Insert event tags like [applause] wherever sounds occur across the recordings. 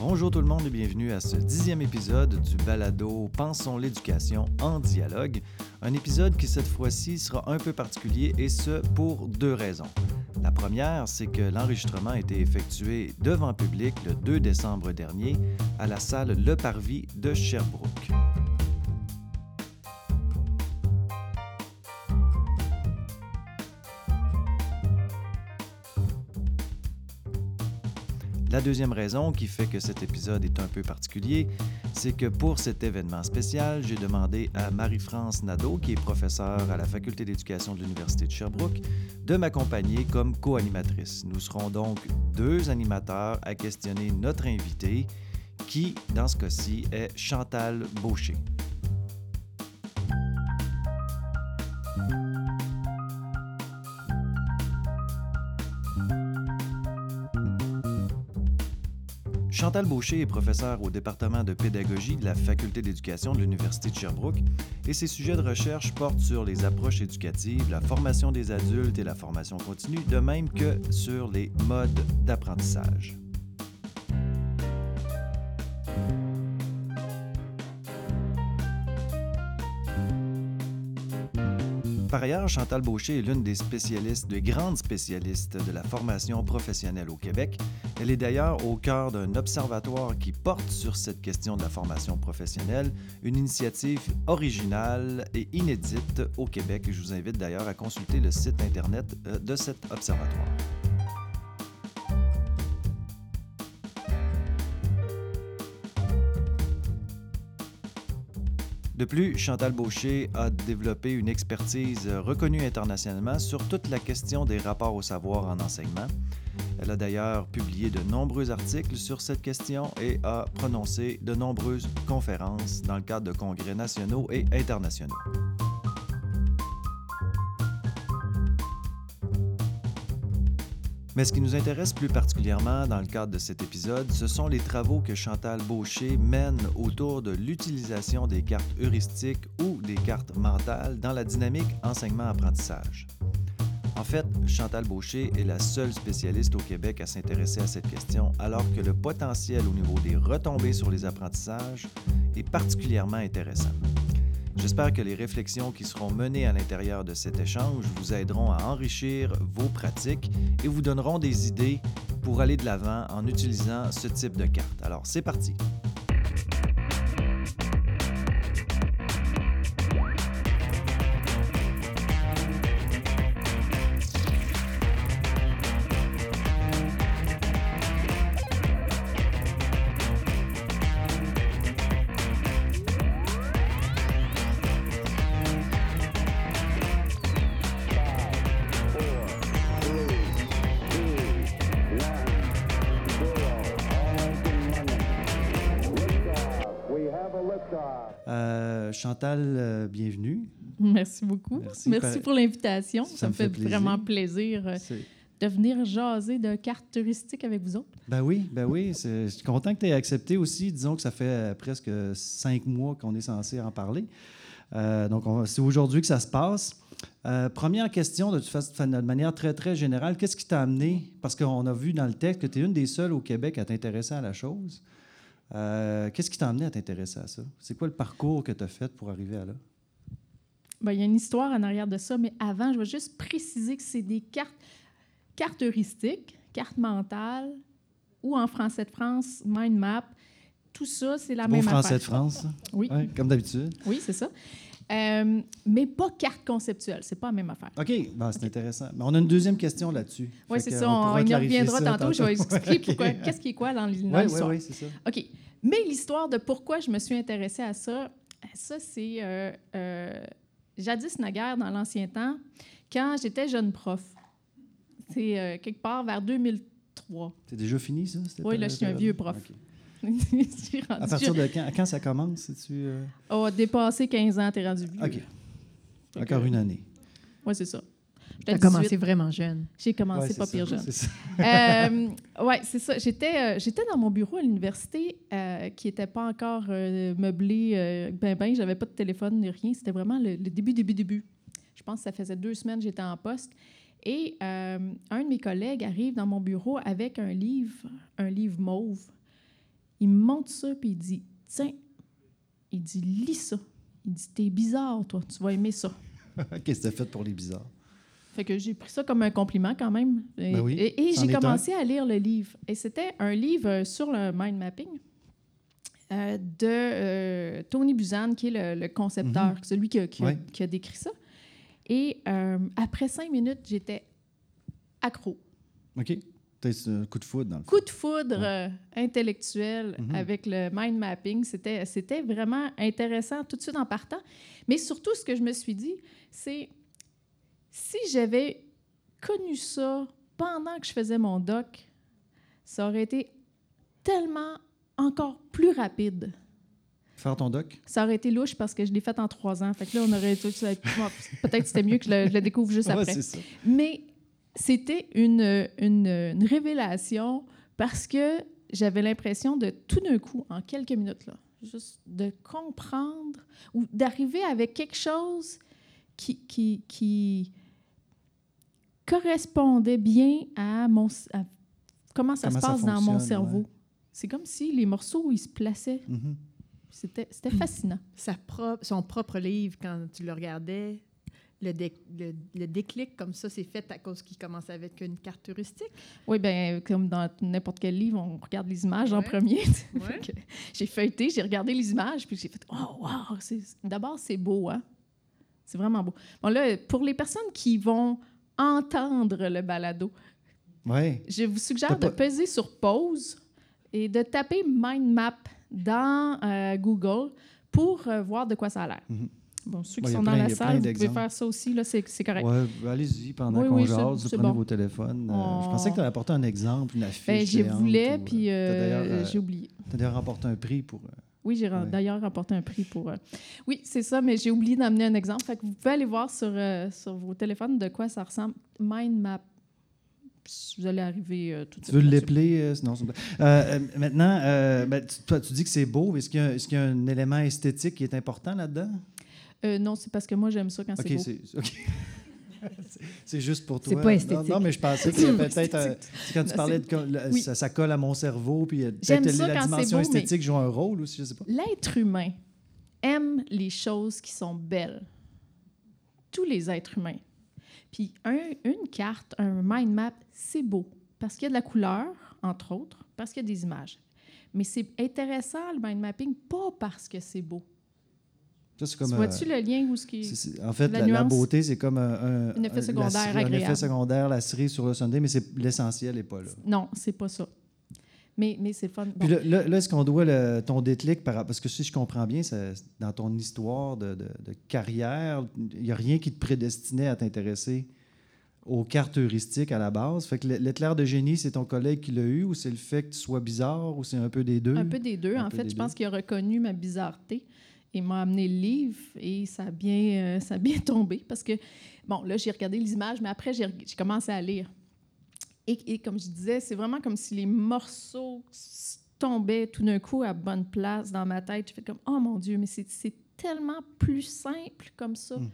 Bonjour tout le monde et bienvenue à ce dixième épisode du balado Pensons l'éducation en dialogue. Un épisode qui cette fois-ci sera un peu particulier et ce pour deux raisons. La première, c'est que l'enregistrement a été effectué devant public le 2 décembre dernier à la salle Le Parvis de Sherbrooke. La deuxième raison qui fait que cet épisode est un peu particulier, c'est que pour cet événement spécial, j'ai demandé à Marie-France Nadeau, qui est professeure à la Faculté d'éducation de l'Université de Sherbrooke, de m'accompagner comme co-animatrice. Nous serons donc deux animateurs à questionner notre invité, qui, dans ce cas-ci, est Chantal Beaucher. Chantal Beaucher est professeure au département de pédagogie de la Faculté d'éducation de l'Université de Sherbrooke et ses sujets de recherche portent sur les approches éducatives, la formation des adultes et la formation continue, de même que sur les modes d'apprentissage. Par ailleurs, Chantal Beaucher est l'une des spécialistes, des grandes spécialistes de la formation professionnelle au Québec. Elle est d'ailleurs au cœur d'un observatoire qui porte sur cette question de la formation professionnelle, une initiative originale et inédite au Québec. Je vous invite d'ailleurs à consulter le site Internet euh, de cet observatoire. De plus, Chantal Beaucher a développé une expertise reconnue internationalement sur toute la question des rapports au savoir en enseignement. Elle a d'ailleurs publié de nombreux articles sur cette question et a prononcé de nombreuses conférences dans le cadre de congrès nationaux et internationaux. Mais ce qui nous intéresse plus particulièrement dans le cadre de cet épisode, ce sont les travaux que Chantal Beaucher mène autour de l'utilisation des cartes heuristiques ou des cartes mentales dans la dynamique enseignement-apprentissage. En fait, Chantal Beaucher est la seule spécialiste au Québec à s'intéresser à cette question, alors que le potentiel au niveau des retombées sur les apprentissages est particulièrement intéressant. J'espère que les réflexions qui seront menées à l'intérieur de cet échange vous aideront à enrichir vos pratiques et vous donneront des idées pour aller de l'avant en utilisant ce type de carte. Alors, c'est parti. Chantal, euh, bienvenue. Merci beaucoup. Merci, pour l'invitation. Ça, me fait, vraiment plaisir euh, de venir jaser de cartes touristiques avec vous autres. Ben oui, ben oui. Je suis content que tu aies accepté aussi. Disons que ça fait presque cinq mois qu'on est censé en parler. donc, c'est aujourd'hui que ça se passe. première question, de, de manière très, très générale, qu'est-ce qui t'a amené, parce qu'on a vu dans le texte que tu es une des seules au Québec à t'intéresser à la chose. Euh, qu'est-ce qui t'a amené à t'intéresser à ça? C'est quoi le parcours que tu as fait pour arriver à là? Bien, il y a une histoire en arrière de ça, mais avant, je vais juste préciser que c'est des cartes, cartes heuristiques, cartes mentales, ou en français de France, mind map. Tout ça, c'est la même français de France? Oui. comme d'habitude. Oui, c'est ça. Euh, mais pas carte conceptuelle, c'est pas la même affaire. OK, c'est intéressant. Mais on a une deuxième question là-dessus. Oui, c'est ça. On, y reviendra tantôt. Je vais expliquer [laughs] pourquoi, qu'est-ce qui est quoi dans l'histoire. Oui, oui, oui, c'est ça. OK. Mais l'histoire de pourquoi je me suis intéressée à ça, ça, c'est euh, euh, jadis naguère dans l'ancien temps, quand j'étais jeune prof. C'est quelque part vers 2003. C'est déjà fini, ça? Oui, là, je suis un vieux prof. [laughs] à partir de quand, quand ça commence? tu euh... Oh, dépassé 15 ans, t'es rendu vieux. OK. Encore une année. Oui, c'est ça. Tu as commencé vraiment jeune. J'ai commencé pas pire jeune. [laughs] euh, oui, c'est ça. J'étais, euh, j'étais dans mon bureau à l'université euh, qui n'était pas encore euh, meublé. ben, ben, j'avais pas de téléphone ni rien. C'était vraiment le, le, début, début, début. Je pense que ça faisait deux semaines que j'étais en poste. Et un de mes collègues arrive dans mon bureau avec un livre, un livre mauve Il me montre ça, puis il dit Tiens, il dit Lis ça. Il dit T'es bizarre, toi, tu vas aimer ça. [laughs] Qu'est-ce que tu fait pour les bizarres? Fait que j'ai pris ça comme un compliment quand même. Et, Ben oui, et- et c'en j'ai un. commencé à lire le livre. Et c'était un livre sur le mind mapping euh, de euh, Tony Buzan, qui est le, le concepteur, celui qui a, qui a- Ouais. qui a décrit ça. Et euh, après cinq minutes, j'étais accro. OK. Un coup de foudre dans le. Coup de foudre intellectuel Mhm. avec le mind mapping. C'était vraiment intéressant tout de suite en partant. Mais surtout, ce que je me suis dit, c'est si j'avais connu ça pendant que je faisais mon doc, ça aurait été tellement encore plus rapide. Faire ton doc? Ça aurait été louche parce que je l'ai fait en trois ans. Fait que là, on aurait Peut-être que c'était mieux que je le, je le découvre juste après. ça. Mais c'était une, une, une révélation parce que j'avais l'impression de tout d'un coup, en quelques minutes, là, juste de comprendre ou d'arriver avec quelque chose qui, qui, qui correspondait bien à, mon, à comment ça Comment se ça passe dans mon cerveau. ouais. C'est comme si les morceaux, ils se plaçaient. Mhm. C'était c'était fascinant. Sa propre, son propre livre, quand tu le regardais, le, dé- le, le déclic comme ça, c'est fait à cause qu'il commence avec une carte heuristique. Oui, bien, comme dans n'importe quel livre, on regarde les images en premier. [laughs] Ouais. J'ai feuilleté, j'ai regardé les images, puis j'ai fait Oh, wow! D'abord, c'est beau, hein? C'est vraiment beau. Bon, là, pour les personnes qui vont entendre le balado, Ouais. je vous suggère de peser sur pause et de taper mind map dans euh, Google pour euh, voir de quoi ça a l'air. Mhm. Bon, ceux qui sont plein- dans la salle, vous pouvez faire ça aussi, là, c'est correct. Ouais, ben, allez-y pendant Oui, qu'on oui, jase, prenez bon. vos téléphones. Euh, On- Je pensais que tu allais apporter un exemple, une affiche. Ben, j'ai euh, puis j'ai oublié. T'as d'ailleurs remporté un prix pour. Oui, j'ai Ouais. d'ailleurs remporté un prix pour. euh, Oui, c'est ça, mais j'ai oublié d'amener un exemple. Fait que vous pouvez aller voir sur, euh, sur vos téléphones de quoi ça ressemble. Mind map. Vous allez arriver euh, tout de Tu suite. veux là-dessus. l'épeler? euh, maintenant, ben, tu, toi, tu dis que c'est beau. Est-ce qu'il y, a- y un élément esthétique qui est important là-dedans? Non, c'est parce que moi, j'aime ça quand OK, c'est beau. c'est OK. C'est- [laughs] c'est juste pour C'est toi. pas Non, esthétique. Non, mais je pensais avait peut-être. euh, quand tu parlais c'est- de. co- le- Oui. ça, ça colle à mon cerveau, puis euh, peut-être la quand c'est dimension beau, mais- esthétique joue un rôle aussi, je sais pas. L'être humain aime les choses qui sont belles. Tous les êtres humains. Puis un- une carte, un mind map, c'est beau parce qu'il y a de la couleur, entre autres, parce qu'il y a des images. Mais c'est intéressant, le mind mapping, pas parce que c'est beau. Comme. vois-tu euh, le lien où ce qui... c'est- c'est- en fait, la la, la beauté, c'est comme un, un- Un effet un- secondaire la, Un agréable. effet secondaire, la cerise sur le Sunday, mais c'est l'essentiel n'est pas là. Non, c'est pas ça. Mais, mais c'est fun. Bon. Puis là, là, là, est-ce qu'on doit le- ton déclic, par, parce que si je comprends bien, ça- dans ton histoire de, de- de carrière, il n'y a rien qui te prédestinait à t'intéresser aux cartes heuristiques à la base. Fait que l'éclair de génie, c'est ton collègue qui l'a eu ou c'est le fait que tu sois bizarre ou c'est un peu des deux? Un peu des deux. Un en fait, je pense qu'il a reconnu ma bizarreté et m'a amené le livre et ça a bien, euh, ça a bien [laughs] tombé parce que, bon, là, j'ai regardé les images, mais après, j'ai commencé à lire. Et, et comme je disais, c'est vraiment comme si les morceaux tombaient tout d'un coup à bonne place dans ma tête. J'ai fait comme, oh mon Dieu, mais c'est tellement plus simple comme ça. Mm.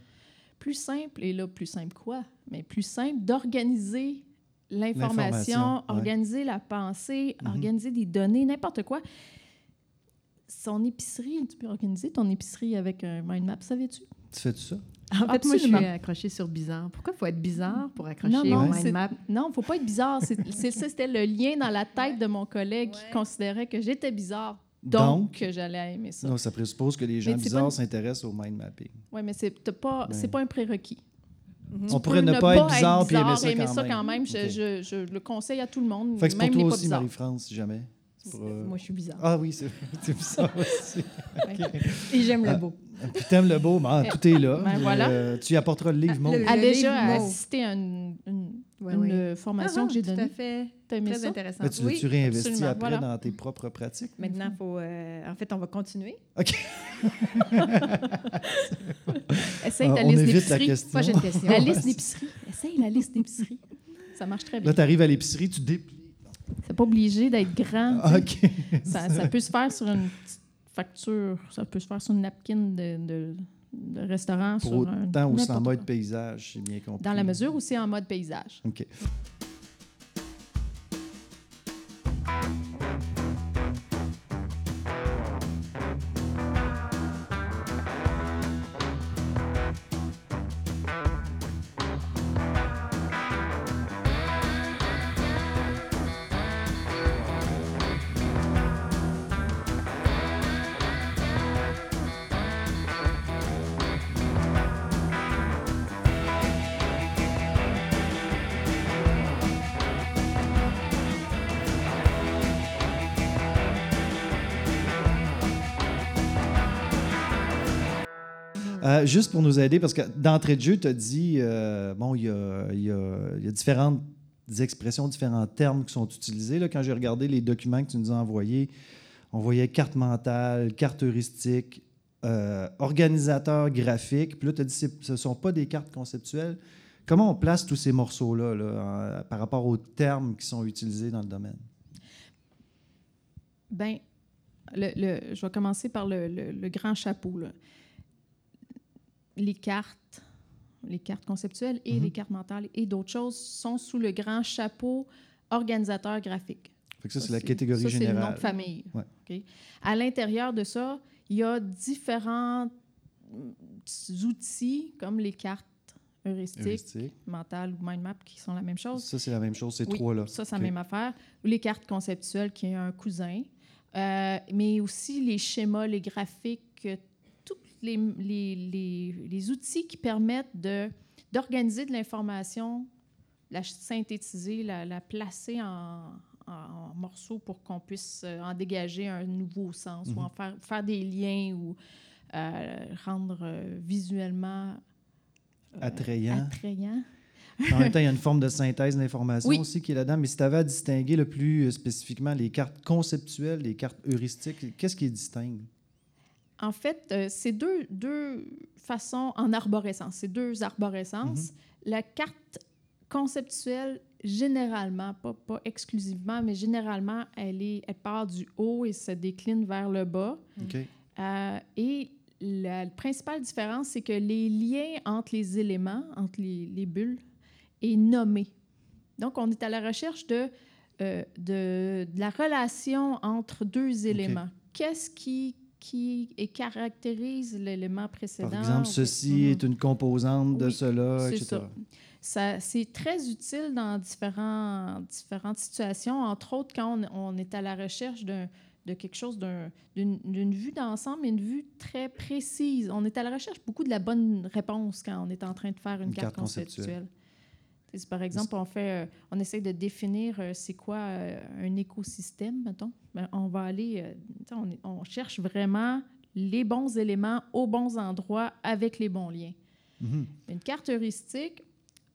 Plus simple, et là, plus simple quoi? Mais plus simple d'organiser l'information, ouais. organiser la pensée, Mhm. organiser des données, n'importe quoi. Son épicerie, tu peux organiser ton épicerie avec un mind map, savais-tu? Tu fais-tu ça? En fait, moi, je suis accrochée sur bizarre. Pourquoi il faut être bizarre pour accrocher Non, au non, mind map? Non, faut pas être bizarre. C'est- c'est- ça, C'était le lien dans la tête de mon collègue qui considérait que j'étais bizarre, donc, j'allais aimer ça. non, ça présuppose que les gens bizarres une- s'intéressent au mind mapping. Oui, mais c'est t'as pas, c'est Ouais. pas un prérequis. On Tu pourrait ne pas être bizarre puis aimer ça quand ça même. quand même. Je, je- je le conseille à tout le monde, Fait que c'est même pour toi aussi. Marie-France, si jamais. Euh, Moi, je suis bizarre. Ah oui, c'est bizarre [laughs] aussi. Et j'aime Ah, le beau. Puis t'aimes le beau, ben, tout est là. Ben, voilà. Euh, tu y apporteras le livre Ah, mauve. le- a déjà assisté à une, une- Ouais, une, ouais. formation Ah, que j'ai Tout à donnée. fait. T'as aimé Très ça? intéressant. Ben, tu oui. l'as-tu réinvesti absolument, après voilà. dans tes propres pratiques? Maintenant, faut, euh, en fait, on va continuer. OK. [laughs] Essaye Ah, ta liste d'épicerie. question. Moi, j'ai une question. [laughs] La liste d'épicerie. Essaye la liste d'épicerie. Ça marche très bien. Là, tu arrives à l'épicerie, tu déplies. C'est pas obligé d'être grand. Ah. OK. Ça, ça [laughs] peut se faire sur une petite facture. Ça peut se faire sur une napkin de, de- de restaurant. Pour sur un- autant ou c'est en mode paysage, j'ai bien compris. Dans la mesure où c'est en mode paysage. OK. Euh, juste pour nous aider, parce que d'entrée de jeu, tu as dit, euh, bon, il y a, différentes expressions, différents termes qui sont utilisés. Là, quand j'ai regardé les documents que tu nous as envoyés, on voyait carte mentale, carte heuristique, euh, organisateur graphique. Puis là, tu as dit ce ne sont pas des cartes conceptuelles. Comment on place tous ces morceaux-là là, par rapport aux termes qui sont utilisés dans le domaine? Bien, je vais commencer par le, le grand chapeau. Là. Les cartes, les cartes conceptuelles et mm-hmm. les cartes mentales et d'autres choses sont sous le grand chapeau organisateur graphique. Fait que ça, c'est la catégorie générale. C'est le nom de famille. Ouais. À l'intérieur de ça, il y a différents outils comme les cartes heuristiques, mentales ou mind map qui sont la même chose. Ça, c'est la même chose, ces trois-là. Ça, c'est la même affaire. Ou les cartes conceptuelles qui est un cousin. Euh, mais aussi les schémas, les graphiques, les, les, les, outils qui permettent d'organiser de, l'information, la synthétiser, la, la placer en, en, morceaux pour qu'on puisse euh, en dégager un nouveau sens ou en mhm. faire, faire des liens ou euh, rendre euh, visuellement attrayant. attrayant. en même temps, il y a une forme de synthèse d'information aussi qui est là-dedans. Mais si tu avais à distinguer le plus spécifiquement les cartes conceptuelles, les cartes heuristiques, qu'est-ce qui les distingue? En fait, c'est deux, deux façons en arborescence. C'est deux arborescences. Mhm. La carte conceptuelle généralement, pas, pas exclusivement, mais généralement, elle, est, elle part du haut et se décline vers le bas. Euh, et la, principale différence, c'est que les liens entre les éléments, entre les, les, bulles, est nommé. Donc, on est à la recherche de, euh, de, de, la relation entre deux éléments. Qu'est-ce qui, qui caractérise l'élément précédent? Par exemple, ceci est une composante de cela, etc. Ça c'est très utile dans différents, différentes situations, entre autres quand on, est à la recherche de quelque chose, d'une vue d'ensemble, une vue très précise. On est à la recherche beaucoup de la bonne réponse quand on est en train de faire une, carte, conceptuelle. Par exemple, on fait, euh, on essaie de définir euh, c'est quoi euh, un écosystème, mettons. Ben, on va aller, on, on, cherche vraiment les bons éléments aux bons endroits avec les bons liens. Mm-hmm. Une carte heuristique,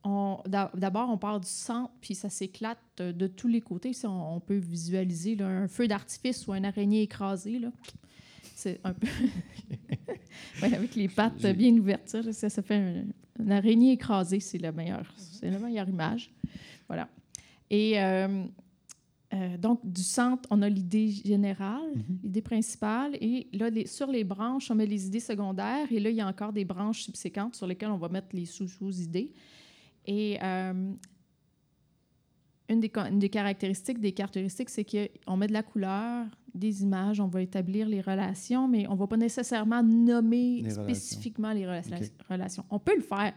D'abord, on part du centre, puis ça s'éclate de, tous les côtés. on, peut visualiser un feu d'artifice ou une araignée écrasée. C'est un peu. [laughs] avec les pattes bien ouvertes, ça, ça fait une araignée écrasée, c'est la meilleure, c'est la meilleure image. Voilà. Et euh, euh, donc, du centre, on a l'idée générale, mm-hmm. l'idée principale, et là, sur les branches, on met les idées secondaires, et là, il y a encore des branches subséquentes sur lesquelles on va mettre les sous-sous-idées. Et euh, une, des, caractéristiques des cartes heuristiques, c'est qu'on met de la couleur, des images, on va établir les relations, mais on ne va pas nécessairement nommer spécifiquement les relations. On peut le faire,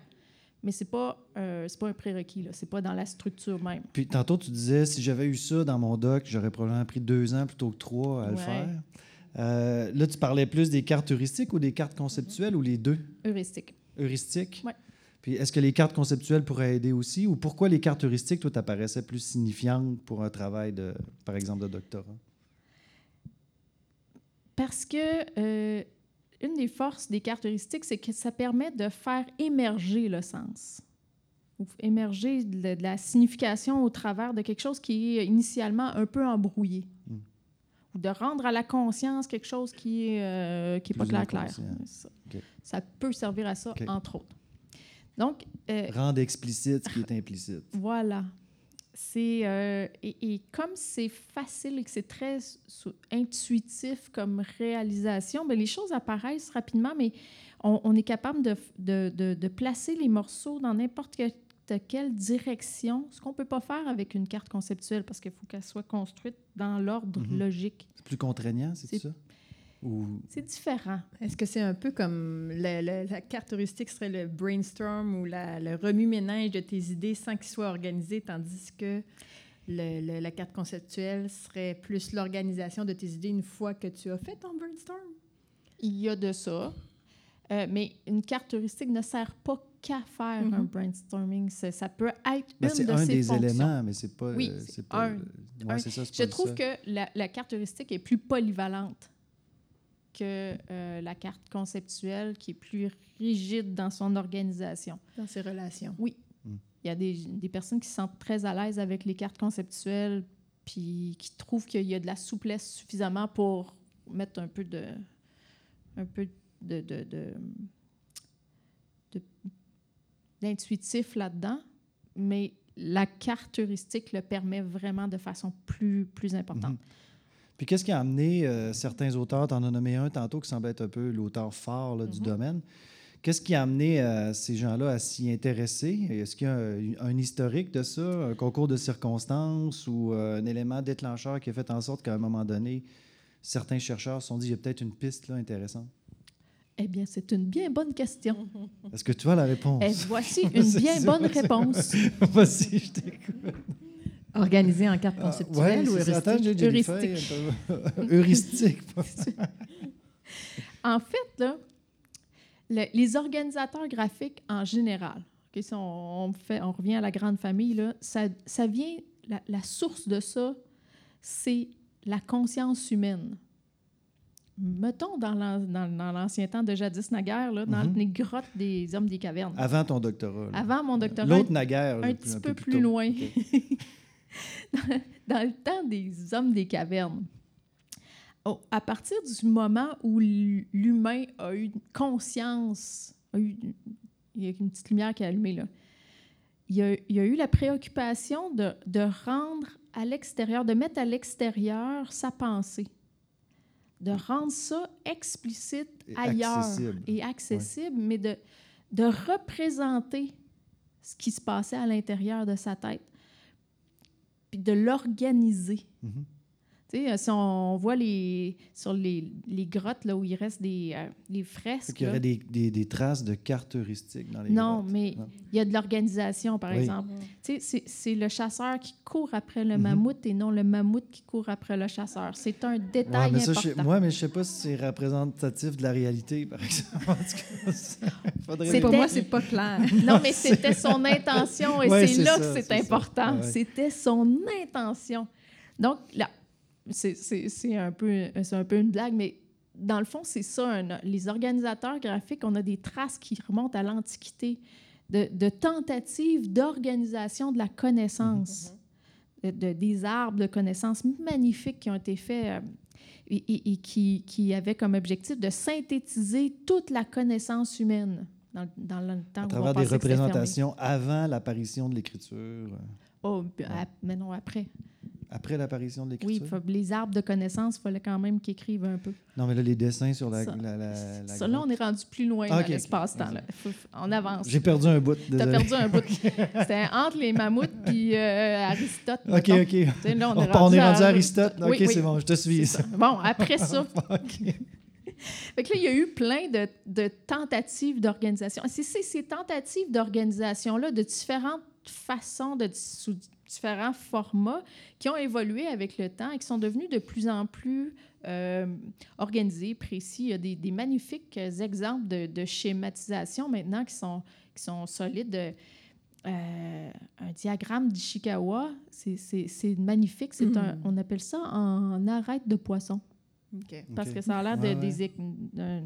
mais ce n'est pas, euh, pas un prérequis, ce n'est pas dans la structure même. Puis tantôt, tu disais, si j'avais eu ça dans mon doc, j'aurais probablement pris deux ans plutôt que trois à le faire. Euh, là, tu parlais plus des cartes heuristiques ou des cartes conceptuelles ou les deux? Heuristiques. Heuristiques? Oui. Puis est-ce que les cartes conceptuelles pourraient aider aussi? Ou pourquoi les cartes heuristiques, toi, t'apparaissaient plus signifiantes pour un travail, de, par exemple, de doctorat? Parce que euh, une des forces des cartes heuristiques, c'est que ça permet de faire émerger le sens. Ou émerger de, la signification au travers de quelque chose qui est initialement un peu embrouillé. Hmm. Ou de rendre à la conscience quelque chose qui n'est euh, qui est pas clair. clair. Ça. ça. peut servir à ça, entre autres. Donc, euh, Rendre explicite ce qui est implicite. Voilà. C'est euh, et, comme c'est facile et que c'est très intuitif comme réalisation, bien, les choses apparaissent rapidement, mais on, est capable de, de, de, placer les morceaux dans n'importe quelle direction, ce qu'on ne peut pas faire avec une carte conceptuelle parce qu'il faut qu'elle soit construite dans l'ordre mm-hmm. logique. C'est plus contraignant, c'est ça? C'est différent. Est-ce que c'est un peu comme la carte heuristique serait le brainstorm ou le remue-ménage de tes idées sans qu'ils soient organisés, tandis que la carte conceptuelle serait plus l'organisation de tes idées une fois que tu as fait ton brainstorm? Il y a de ça. Euh, mais une carte heuristique ne sert pas qu'à faire un mm-hmm. brainstorming. Ça peut être ben, une de un des éléments, mais c'est pas. Oui, c'est un. Je trouve que la, la, carte heuristique est plus polyvalente que euh, la carte conceptuelle, qui est plus rigide dans son organisation. Dans ses relations. Oui. Mm. Il y a des, des personnes qui se sentent très à l'aise avec les cartes conceptuelles, puis qui trouvent qu'il y a de la souplesse suffisamment pour mettre un peu de, un peu de, de, de- de- d'intuitif là-dedans, mais la carte heuristique le permet vraiment de façon plus, plus importante. Mhm. Puis qu'est-ce qui a amené euh, certains auteurs, tu en as nommé un tantôt qui semble être un peu l'auteur phare là, du Mhm. domaine. Qu'est-ce qui a amené euh, ces gens-là à s'y intéresser? Est-ce qu'il y a un, un historique de ça, un concours de circonstances ou euh, un élément déclencheur qui a fait en sorte qu'à un moment donné, certains chercheurs se sont dit il y a peut-être une piste là, intéressante? Eh bien, c'est une bien bonne question. Est-ce que tu as la réponse? Et voici [laughs] une bien bonne réponse. [laughs] Vas-y, je t'écoute. Organisé en carte Ah, conceptuelle ouais, ou. Attends, heuristique? j'ai Heuristique. un peu- Heuristique. [laughs] En fait, là, le- les organisateurs graphiques en général, ok, si on, on fait, on revient à la grande famille, là, ça, ça vient, la, la source de ça, c'est la conscience humaine. Mettons dans l'an- dans- dans l'ancien temps de jadis naguère, là, dans Mhm. les grottes des hommes des cavernes. Avant ton doctorat. là. Avant mon doctorat, L'autre naguère. un là, petit peu plus tôt. loin. OK. [laughs] [laughs] dans le temps des hommes des cavernes, oh, à partir du moment où l'humain a eu une conscience, a eu- il y a une petite lumière qui est allumée là, il y a, il y a eu la préoccupation de, de rendre à l'extérieur, de mettre à l'extérieur sa pensée, de rendre ça explicite Et ailleurs accessible. et accessible, mais de, de représenter ce qui se passait à l'intérieur de sa tête, de l'organiser. Mhm. Tu sais, si on voit les, sur les, les grottes là, où il reste des euh, fresques, qu'il y aurait des, des, des traces de cartes heuristiques dans les non, grottes. mais Non. il y a de l'organisation, par Oui. exemple. Tu sais, c'est- c'est le chasseur qui court après le Mhm. mammouth et non le mammouth qui court après le chasseur. C'est un Ouais, détail mais ça, important. je, moi, mais je sais pas si c'est représentatif de la réalité, par exemple. [laughs] En tout cas, ça- faudrait C'était- Pour moi, c'est pas clair. [laughs] Non, mais c'était son intention et Ouais, c'est là ça, que c'est important. Ouais. C'était son intention. Donc, là, c'est- un, peu- un peu une blague, mais dans le fond, c'est ça. un- les organisateurs graphiques, on a des traces qui remontent à l'Antiquité de, de tentatives d'organisation de la connaissance, de- de- des arbres de connaissances magnifiques qui ont été faits. euh, et, et- et qui, qui avaient comme objectif de synthétiser toute la connaissance humaine dans, dans le temps à où on travers des représentations avant l'apparition de l'écriture, euh, Oh, ap- mais non, après. Après l'apparition de Oui, l'écriture. faut- les arbres de connaissances, il fallait quand même qu'ils écrivent un peu. Non, mais là, les dessins sur la, Ça- la, la- la Ça, là, on est rendu plus loin Ah, dans l'espace-temps. Faut- faut- On avance. J'ai perdu un bout, T'as perdu un bout. [laughs] C'était entre les mammouths puis euh, Aristote. OK, mettons. OK. Là, On, on est rendu à Aristote. Oui, OK, oui. c'est bon, je te suis. Ça. Bon, après ça, [laughs] OK. Fait que là, il y a eu plein de, de tentatives d'organisation. C'est c'est ces tentatives d'organisation-là, de différentes façons, de, sous différents formats, qui ont évolué avec le temps et qui sont devenus de plus en plus euh, organisés, précis. Il y a des, des magnifiques exemples de, de schématisation maintenant qui sont, qui sont solides. Euh, un diagramme d'Ishikawa, c'est- magnifique. C'est Mm. un, on appelle ça en arête de poisson. Parce que ça a l'air de- Ouais, ouais.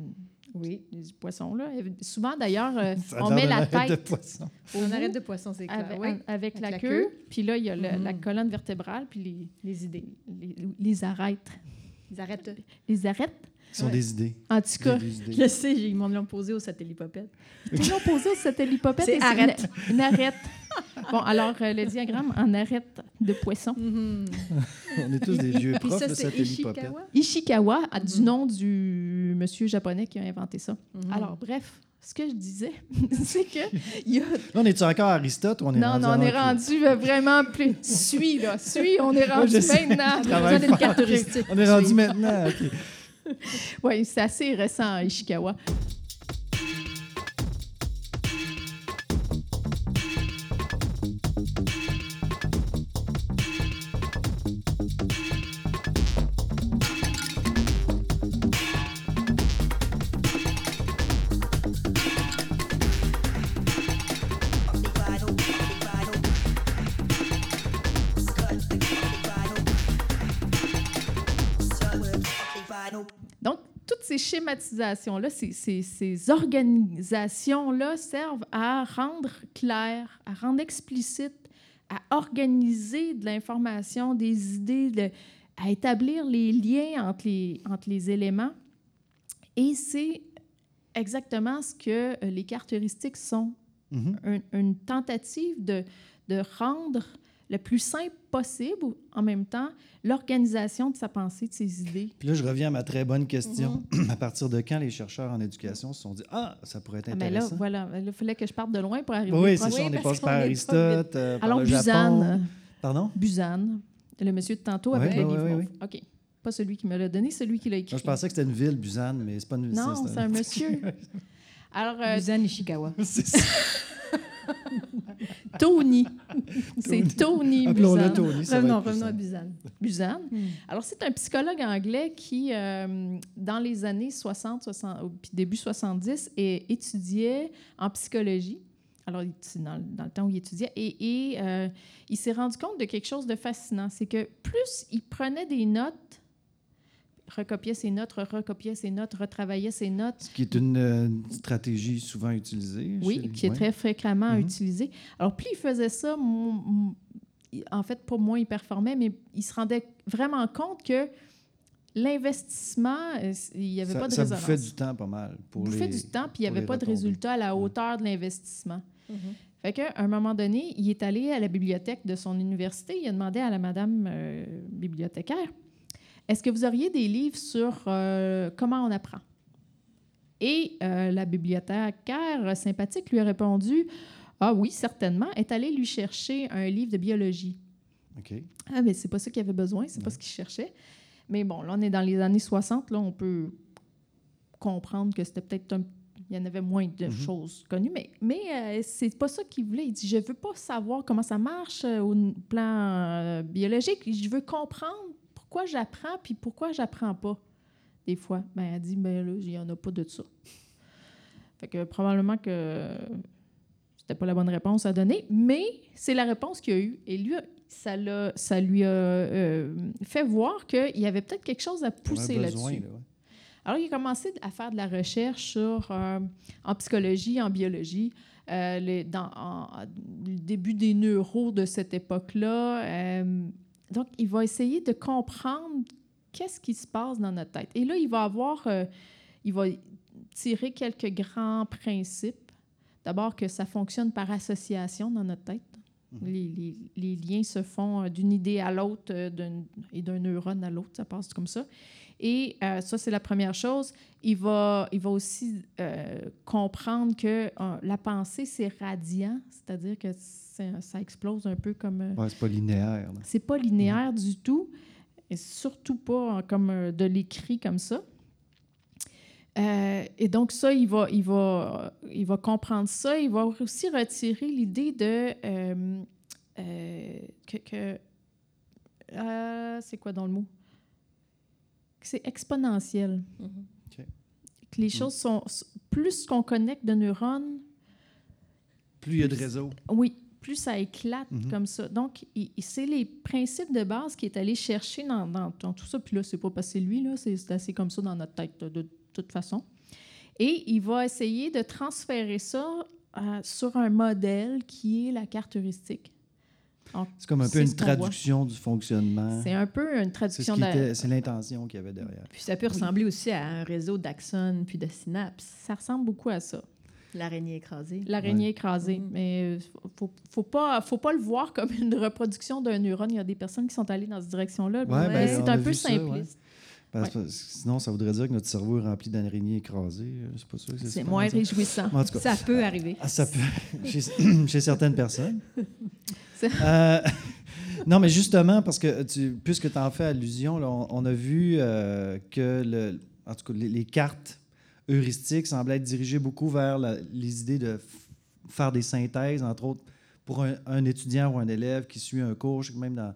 Oui. des poissons. Là. Souvent, d'ailleurs, euh, [laughs] on met la arête de tête poisson. au On arrête de poisson, c'est clair. avec, Oui. avec Avec la, la queue, queue. puis là, il y a le- la Mhm. colonne vertébrale, puis les, Les idées. les, les arêtes. Ils arrêtent. Les arêtes, Ce sont Ouais. des idées. en tout cas. Je sais, ils m'ont l'ont posé au satellipopette. ils l'ont posé. C'est et arête. Une, une arête. Bon, alors, euh, le diagramme en arête de poisson. On est tous des vieux Puis profs ça, de c'est satellipopette. Ishikawa? Ishikawa, a du Mhm. nom du monsieur japonais qui a inventé ça. Mhm. Alors, bref, ce que je disais, [laughs] c'est que il y a Là, on est-tu encore à Aristote ou on est Non, rendu non, on est rendu euh, vraiment plus. Suis, là. Suis, on est rendu maintenant. Heuristique. On est rendu maintenant. OK. Oui, c'est assez récent à Ishikawa. Schématisations-là, ces, ces, ces organisations-là servent à rendre clair, à rendre explicite, à organiser de l'information, des idées, de, à établir les liens entre les, entre les éléments. Et c'est exactement ce que euh, les cartes heuristiques sont. Mhm. Un- une tentative de, de rendre le plus simple possible, en même temps, l'organisation de sa pensée, de ses idées. Puis là, je reviens à ma très bonne question. [clears throat] à partir de quand les chercheurs en éducation se sont dit Ah, ça pourrait être Ah, mais là, intéressant? voilà, il fallait que je parte de loin pour arriver oui, au c'est ça, on est passé par Aristote, euh, par Alors, le Japon. Busan, Pardon? Busan, le monsieur de tantôt avec Ouais, le ouais, livre. ouais, mauve. OK. Pas celui qui me l'a donné, celui qui l'a écrit. Moi, je pensais que c'était une ville, Busan, mais c'est pas une ville. non, c'est un [laughs] monsieur. [laughs] Alors, euh, Busan Ishikawa. c'est ça. [laughs] [laughs] Tony. C'est Tony Busan. Tony, ça Revenons, revenons à. Busan. Busan. Hmm. Alors, c'est un psychologue anglais qui, euh, dans les années 60, 60 ou puis début 70, et- étudiait en psychologie. Alors, dans, dans le temps où il étudiait. Et, et, euh, il s'est rendu compte de quelque chose de fascinant. C'est que plus il prenait des notes, recopiait ses notes, recopiait ses notes, retravaillait ses notes, Ce qui est une euh, stratégie souvent utilisée. oui, chez- qui est ouais. très fréquemment Mhm. utilisé. Alors, plus il faisait ça, en fait, pour moi, il performait, mais il se rendait vraiment compte que l'investissement, euh, il n'y avait ça, pas de ça résonance. bouffait du temps pas mal. Pour bouffait les... du temps, puis il n'y avait pas de résultat à la Ouais. hauteur de l'investissement. Mhm. Fait qu'à un moment donné, il est allé à la bibliothèque de son université. Il a demandé à la madame euh, bibliothécaire Est-ce que vous auriez des livres sur euh, comment on apprend? Et euh, la bibliothécaire sympathique lui a répondu Ah oui, certainement. est allée lui chercher un livre de biologie. OK. Ah, mais c'est pas ça qu'il avait besoin, c'est pas ce qu'il cherchait. Mais bon, là, on est dans les années 60, là, on peut comprendre que c'était peut-être un. Il y en avait moins de Mhm. choses connues, mais, mais euh, c'est pas ça qu'il voulait. Il dit Je veux pas savoir comment ça marche euh, au plan euh, biologique, je veux comprendre pourquoi j'apprends puis pourquoi j'apprends pas? Des fois. Ben, elle dit Ben là, il y en a pas de ça. Fait que probablement que c'était pas la bonne réponse à donner, mais c'est la réponse qu'il a eue. Et lui, ça, l'a- ça lui a euh, fait voir qu'il y avait peut-être quelque chose à a pousser là-dessus. là, ouais. Alors, il a commencé à faire de la recherche sur, euh, en psychologie, en biologie, euh, les- dans en- le début des neuros de cette époque-là. Donc, il va essayer de comprendre qu'est-ce qui se passe dans notre tête. Et là, il va avoir, euh, il va tirer quelques grands principes. D'abord, que ça fonctionne par association dans notre tête. Mhm. Les, les- les liens se font euh, d'une idée à l'autre euh, et d'un neurone à l'autre, ça passe comme ça. Et euh, ça, c'est la première chose. Il va, il va aussi euh, comprendre que euh, la pensée, c'est radiant, c'est-à-dire que ça explose un peu comme... euh, Ouais, c'est pas linéaire. c'est pas linéaire du tout, et surtout pas comme de l'écrit comme ça. Euh, et donc ça, il va, il, va, il va comprendre ça. Il va aussi retirer l'idée de euh, euh, que, que- c'est quoi dans le mot? C'est exponentiel. Mhm. Que les choses sont plus qu'on connecte de neurones, Plus il y a de réseaux. Oui, plus ça éclate Mhm. comme ça. Donc, c'est les principes de base qu'il est allé chercher dans, dans- dans tout ça. Puis là, c'est pas c'est lui, là, c'est c'est assez comme ça dans notre tête, de, de toute façon. Et il va essayer de transférer ça euh, sur un modèle qui est la carte heuristique. C'est comme un peu une traduction du fonctionnement. C'est un peu une C'est ce traduction qui de... c'est l'intention qu'il y avait derrière. Puis ça peut ressembler aussi à un réseau d'axones puis de synapses. Ça ressemble beaucoup à ça. L'araignée écrasée. L'araignée écrasée. Mhm. Mais il faut, faut, pas, faut pas le voir comme une reproduction d'un neurone. Il y a des personnes qui sont allées dans cette direction-là. Ouais, ben, c'est un peu ça, ouais. Simpliste. Parce que sinon, ça voudrait dire que notre cerveau est rempli d'araignées écrasées. Euh, C'est pas ça que C'est moins réjouissant. En tout cas, Ça peut arriver. ah, ça peut, [laughs] chez, [clears throat] chez certaines personnes. Euh, [laughs] non, mais justement, parce que tu, puisque tu en fais allusion, là, on, on a vu euh, que le, en tout cas, les, les cartes heuristiques semblaient être dirigées beaucoup vers la- les idées de faire des synthèses, entre autres, pour un, un étudiant ou un élève qui suit un cours. Je sais que même dans.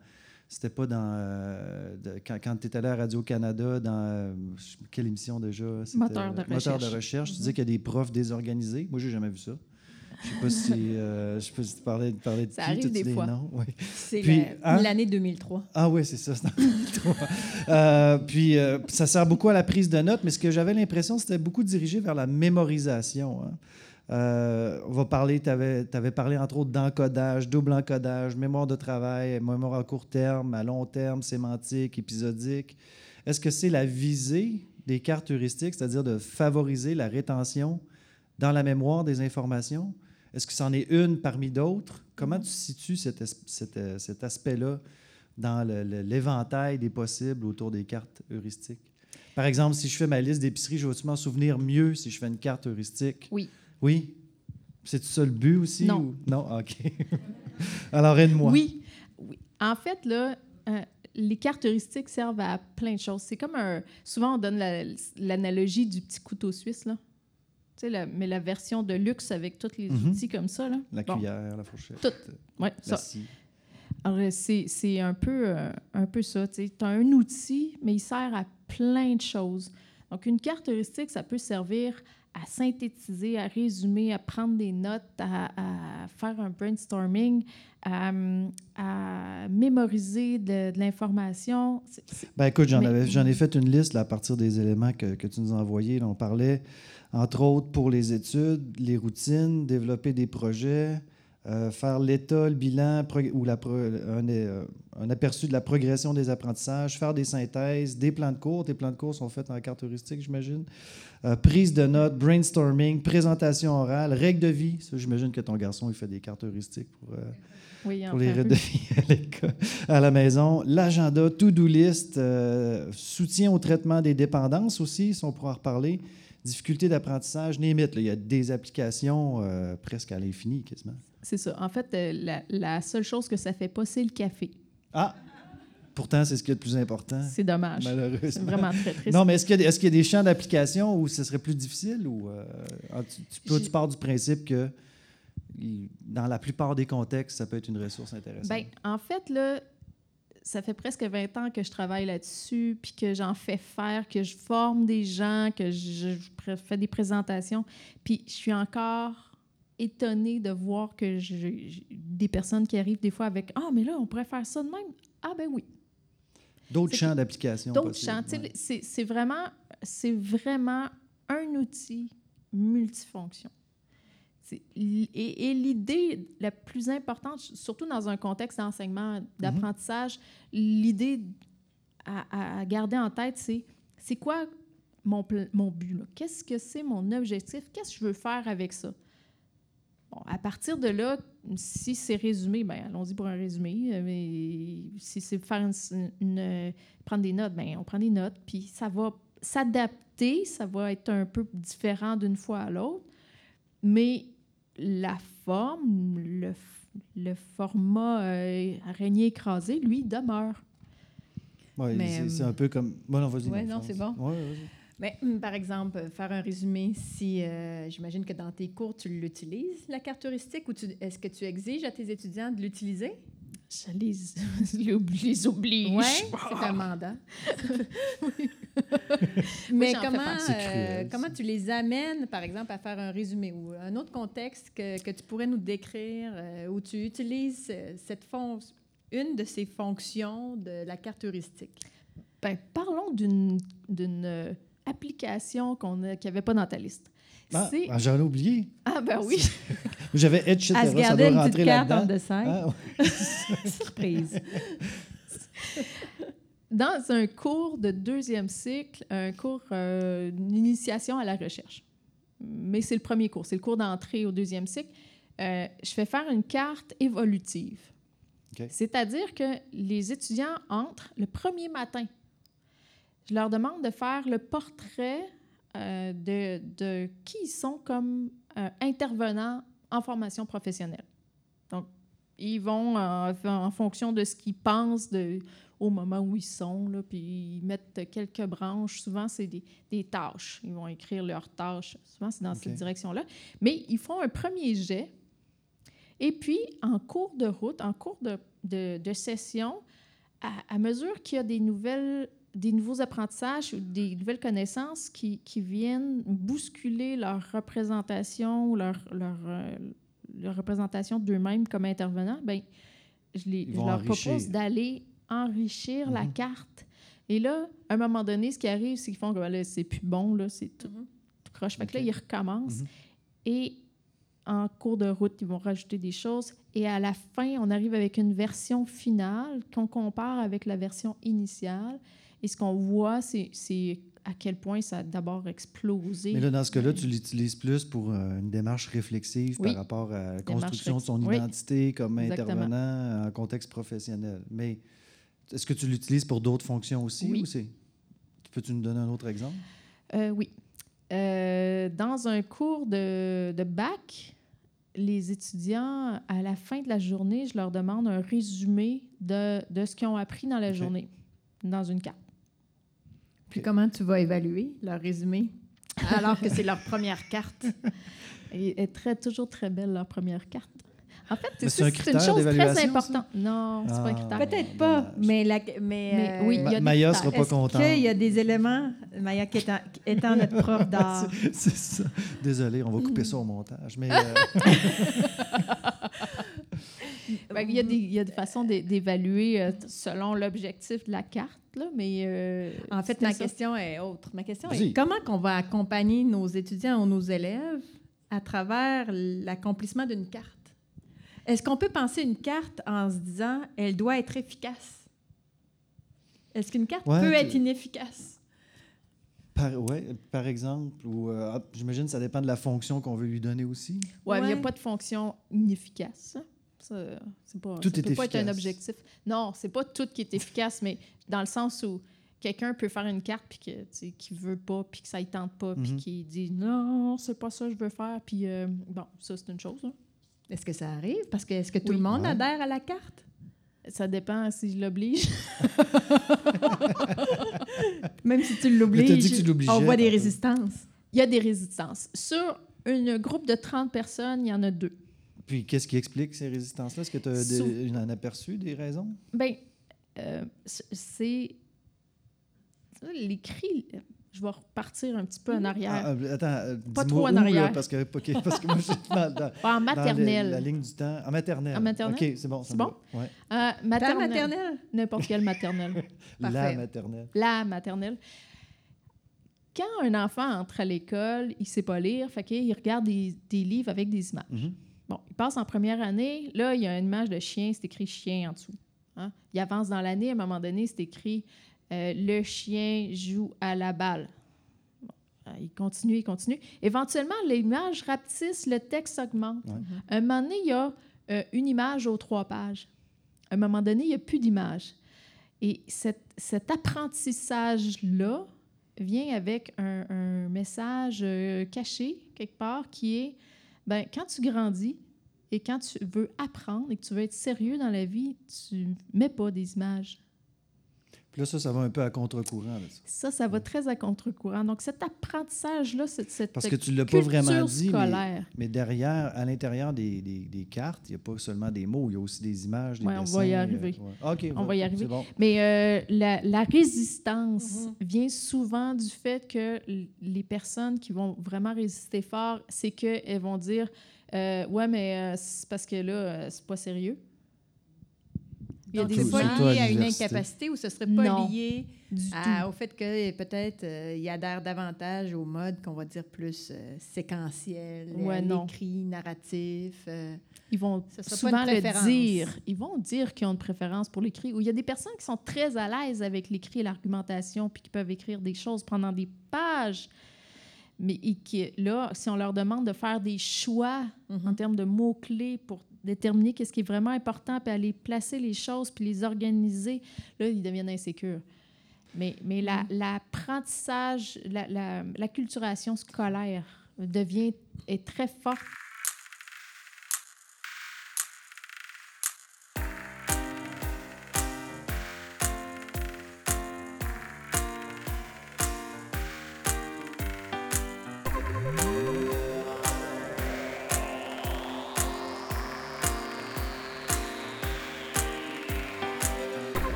C'était pas dans. euh, de- quand quand tu étais allé à Radio-Canada, dans. euh, quelle émission déjà? Moteur de euh, Moteur de recherche. recherche. Tu disais qu'il y a des profs désorganisés. Moi, j'ai jamais vu ça. Je ne sais pas si, euh, je sais pas si tu parlais, parlais de Ça qui, arrive des fois. C'est hein? l'année 2003. Ah oui, c'est ça. c'est en 2003. Euh, puis euh, ça sert beaucoup à la prise de notes, mais ce que j'avais l'impression, c'était beaucoup dirigé vers la mémorisation. hein. Euh, on va parler, tu avais, parlé entre autres d'encodage, double encodage, mémoire de travail, mémoire à court terme, à long terme, sémantique, épisodique. Est-ce que c'est la visée des cartes heuristiques, c'est-à-dire de favoriser la rétention dans la mémoire des informations? Est-ce que c'en est une parmi d'autres? Comment tu situes cet, euh, aspect-là dans l'éventail des possibles autour des cartes heuristiques? Par exemple, si je fais ma liste d'épicerie, je vais-tu m'en souvenir mieux si je fais une carte heuristique? Oui. Oui? C'est ça le but aussi? Non. ou- Non? OK. [laughs] Alors, aide-moi. Oui. oui. En fait, là, euh, les cartes heuristiques servent à plein de choses. C'est comme un. Souvent, on donne la- l'analogie du petit couteau suisse, là. Tu sais, la- mais la version de luxe avec tous les Mhm. outils comme ça, là. La Bon. cuillère, la fourchette. Tout. Ouais, la ça. scie. Alors, euh, c'est un peu, euh, un peu ça. Tu as un outil, mais il sert à plein de choses. Donc, une carte heuristique, ça peut servir à synthétiser, à résumer, à prendre des notes, à, à faire un brainstorming, à, à mémoriser de, de l'information. Ben écoute, j'en Mais- avais- j'en ai fait une liste là, à partir des éléments que, que tu nous as envoyés. Là, on parlait, entre autres, pour les études, les routines, développer des projets, faire l'état, le bilan ou la pro- un, euh, un aperçu de la progression des apprentissages, faire des synthèses, des plans de cours. Tes plans de cours sont faits en carte heuristique, j'imagine. Euh, prise de notes, brainstorming, présentation orale, règles de vie. Ça, j'imagine que ton garçon, il fait des cartes heuristiques pour... euh, oui, pour les règles de vie [laughs] à à la maison. L'agenda, to-do list, euh, soutien au traitement des dépendances aussi, si on pourra en reparler. Difficulté d'apprentissage, limite. Il y a des applications euh, presque à l'infini, quasiment. C'est ça. En fait, euh, la, la seule chose que ça fait pas, c'est le café. Ah! Pourtant, c'est ce qui est le plus important, C'est dommage. C'est malheureusement. vraiment très triste. Non, mais est-ce qu'il y, a des- est-ce qu'il y a des champs d'application où ce serait plus difficile ou euh, ah, tu, tu- toi, tu J'ai- pars du principe que dans la plupart des contextes, ça peut être une ressource intéressante? Ben, en fait, là, ça fait presque 20 ans que je travaille là-dessus, puis que j'en fais faire, que je forme des gens, que je, je fais des présentations. Puis je suis encore étonnée de voir que j'ai des personnes qui arrivent des fois avec Ah, mais là, on pourrait faire ça de même. Ah, ben oui. D'autres champs d'application D'autres champs. Ouais. C'est vraiment, vraiment un outil multifonction. Et, et l'idée la plus importante, surtout dans un contexte d'enseignement, d'apprentissage, l'idée à, à- garder en tête, c'est c'est quoi mon, mon but? Qu'est-ce que c'est mon objectif? Qu'est-ce que je veux faire avec ça? Bon, à partir de là, si c'est résumé, ben allons-y pour un résumé. Mais si c'est faire une, une- prendre des notes, ben on prend des notes, puis ça va s'adapter, ça va être un peu différent d'une fois à l'autre, mais la forme, le, le format euh, araignée écrasée, lui, demeure. Mais, c'est- euh, un peu comme. Bon, non, vas-y. Ouais, non, c'est bon. Ouais. Mais, hum, par exemple, faire un résumé, si euh, j'imagine que dans tes cours, tu l'utilises, la carte heuristique, ou est-ce que tu exiges à tes étudiants de l'utiliser? Je les, [laughs] je les oblige-. Oui, [laughs] c'est un mandat. Oui, Mais comment, euh, comment tu les amènes, par exemple, à faire un résumé ou un autre contexte que, que tu pourrais nous décrire euh, où tu utilises cette fon- une de ces fonctions de la carte heuristique? Ben, parlons d'une application qu'on n'y avait pas dans ta liste. Ah, ah, j'en ai oublié. Ah, ben oui. [laughs] J'avais se ça doit une rentrer là-dedans. dessert. Ah, ouais. [laughs] [laughs] Surprise. Dans un cours de deuxième cycle, un cours euh, d'initiation à la recherche, mais c'est le premier cours, c'est le cours d'entrée au deuxième cycle, euh, je fais faire une carte évolutive. C'est-à-dire que les étudiants entrent le premier matin. Je leur demande de faire le portrait euh, de, de qui ils sont comme euh, intervenants en formation professionnelle. Donc, ils vont euh, en fonction de ce qu'ils pensent de, au moment où ils sont, là, puis ils mettent quelques branches. Souvent, c'est des, des tâches. Ils vont écrire leurs tâches. Souvent, c'est dans cette direction-là. Mais ils font un premier jet. Et puis, en cours de route, en cours de, de, de session, à, à mesure qu'il y a des nouvelles des nouveaux apprentissages ou des nouvelles connaissances qui, qui viennent bousculer leur représentation ou leur, leur, euh, la représentation d'eux-mêmes comme intervenants, ben, je, les, je leur propose d'aller enrichir la mhm. carte. Et là, à un moment donné, ce qui arrive, c'est qu'ils font que ben c'est plus bon, là, c'est tout, mhm. croche. Fait que là, ils recommencent. Mhm. Et en cours de route, ils vont rajouter des choses. Et à la fin, on arrive avec une version finale qu'on compare avec la version initiale. Et ce qu'on voit, c'est à quel point ça a d'abord explosé. Mais là, dans ce cas-là, tu l'utilises plus pour euh, une démarche réflexive par rapport à la construction de son identité comme intervenant en contexte professionnel. Mais est-ce que tu l'utilises pour d'autres fonctions aussi? Oui. Peux-tu nous donner un autre exemple? Euh, oui. Euh, dans un cours de, de, bac, les étudiants, à la fin de la journée, je leur demande un résumé de, de ce qu'ils ont appris dans la journée, dans une carte. Puis comment tu vas évaluer leur résumé? Alors que c'est leur première carte? [laughs] Elle est très, toujours très belle, leur première carte. En fait, c'est une chose très importante. Non, c'est pas un critère. Peut-être pas, mais, la, mais, euh, oui, il y a Maya sera pas contente. Il y a des éléments, Maya qui étant, étant notre prof [laughs] d'art? c'est ça. Désolé, on va couper ça au montage. Mais, euh, ben, [laughs] il, y a des, il y a des façons d'évaluer euh, selon l'objectif de la carte. Là, mais en fait, ma question est autre. Ma question est comment qu'on va accompagner nos étudiants ou nos élèves à travers l'accomplissement d'une carte? Est-ce qu'on peut penser une carte en se disant elle doit être efficace? Est-ce qu'une carte peut être inefficace? Par, ouais, par exemple, ou euh, j'imagine que ça dépend de la fonction qu'on veut lui donner aussi. Oui, il n'y a pas de fonction inefficace. Ça, pas, tout est peut pas être un objectif. Non, c'est pas tout qui est efficace, mais dans le sens où quelqu'un peut faire une carte puis que qui veut pas puis que ça ne tente pas puis mm-hmm. qui dit non, c'est pas ça que je veux faire puis euh, bon, ça c'est une chose. Hein. Est-ce que ça arrive? Parce que est-ce que tout le monde adhère à la carte? Ça dépend si je l'oblige. [laughs] Même si tu l'obliges, on voit des résistances. Il y a des résistances. Sur un groupe de 30 personnes, il y en a deux. Puis, qu'est-ce qui explique ces résistances-là? Est-ce que tu as un aperçu des raisons? Bien, euh, c'est l'écrit je vais repartir un petit peu en arrière. Ah, ah, attends, euh, pas trop en arrière. parce, que, parce que moi, j'ai [laughs] mal dans, en maternelle. la ligne du temps. En maternelle. En maternelle? OK, c'est bon. C'est bon? Ouais. Euh, maternelle. maternelle? N'importe quelle maternelle. [laughs] la maternelle. La maternelle. Quand un enfant entre à l'école, il ne sait pas lire, fait il regarde des, des, livres avec des images. Mm-hmm. Bon, il passe en première année, là, il y a une image de chien, c'est écrit chien en dessous. Hein? Il avance dans l'année, à un moment donné, c'est écrit euh, le chien joue à la balle. Euh, il continue, il continue. Éventuellement, l'image rapetisse, le texte augmente. À un moment donné, il y a euh, une image aux trois pages. À un moment donné, il n'y a plus d'image. Et cet apprentissage-là vient avec un, message caché quelque part qui est, ben, quand tu grandis et quand tu veux apprendre et que tu veux être sérieux dans la vie, tu mets pas des images puis là, ça, ça va un peu à contre-courant. Ça. ça, va très à contre-courant. Donc, cet apprentissage-là, cette, cette Parce que tu ne l'as pas vraiment dit, mais, derrière, à l'intérieur des, des, cartes, il n'y a pas seulement des mots, il y a aussi des images, des Oui, on va y arriver. Euh, OK, on va y arriver. Mais euh, la, la, résistance mm-hmm. vient souvent du fait que les personnes qui vont vraiment résister fort, c'est qu'elles vont dire euh, Ouais, mais c'est parce que là, c'est pas sérieux. Il y a des pas lié à, une incapacité ou ce serait pas lié au fait que peut-être euh, il adhère davantage au mode qu'on va dire plus euh, séquentiel, ouais, écrit, narratif. Euh, ils vont souvent le dire. Ils vont dire qu'ils ont une préférence pour l'écrit. Ou il y a des personnes qui sont très à l'aise avec l'écrit et l'argumentation, puis qui peuvent écrire des choses pendant des pages. Mais qui, là, si on leur demande de faire des choix mm-hmm. en termes de mots-clés pour déterminer qu'est-ce qui est vraiment important, puis aller placer les choses, puis les organiser, là, ils deviennent insécures. Mais, mais mm. l'apprentissage, la, la, la, culturation scolaire devient, est très forte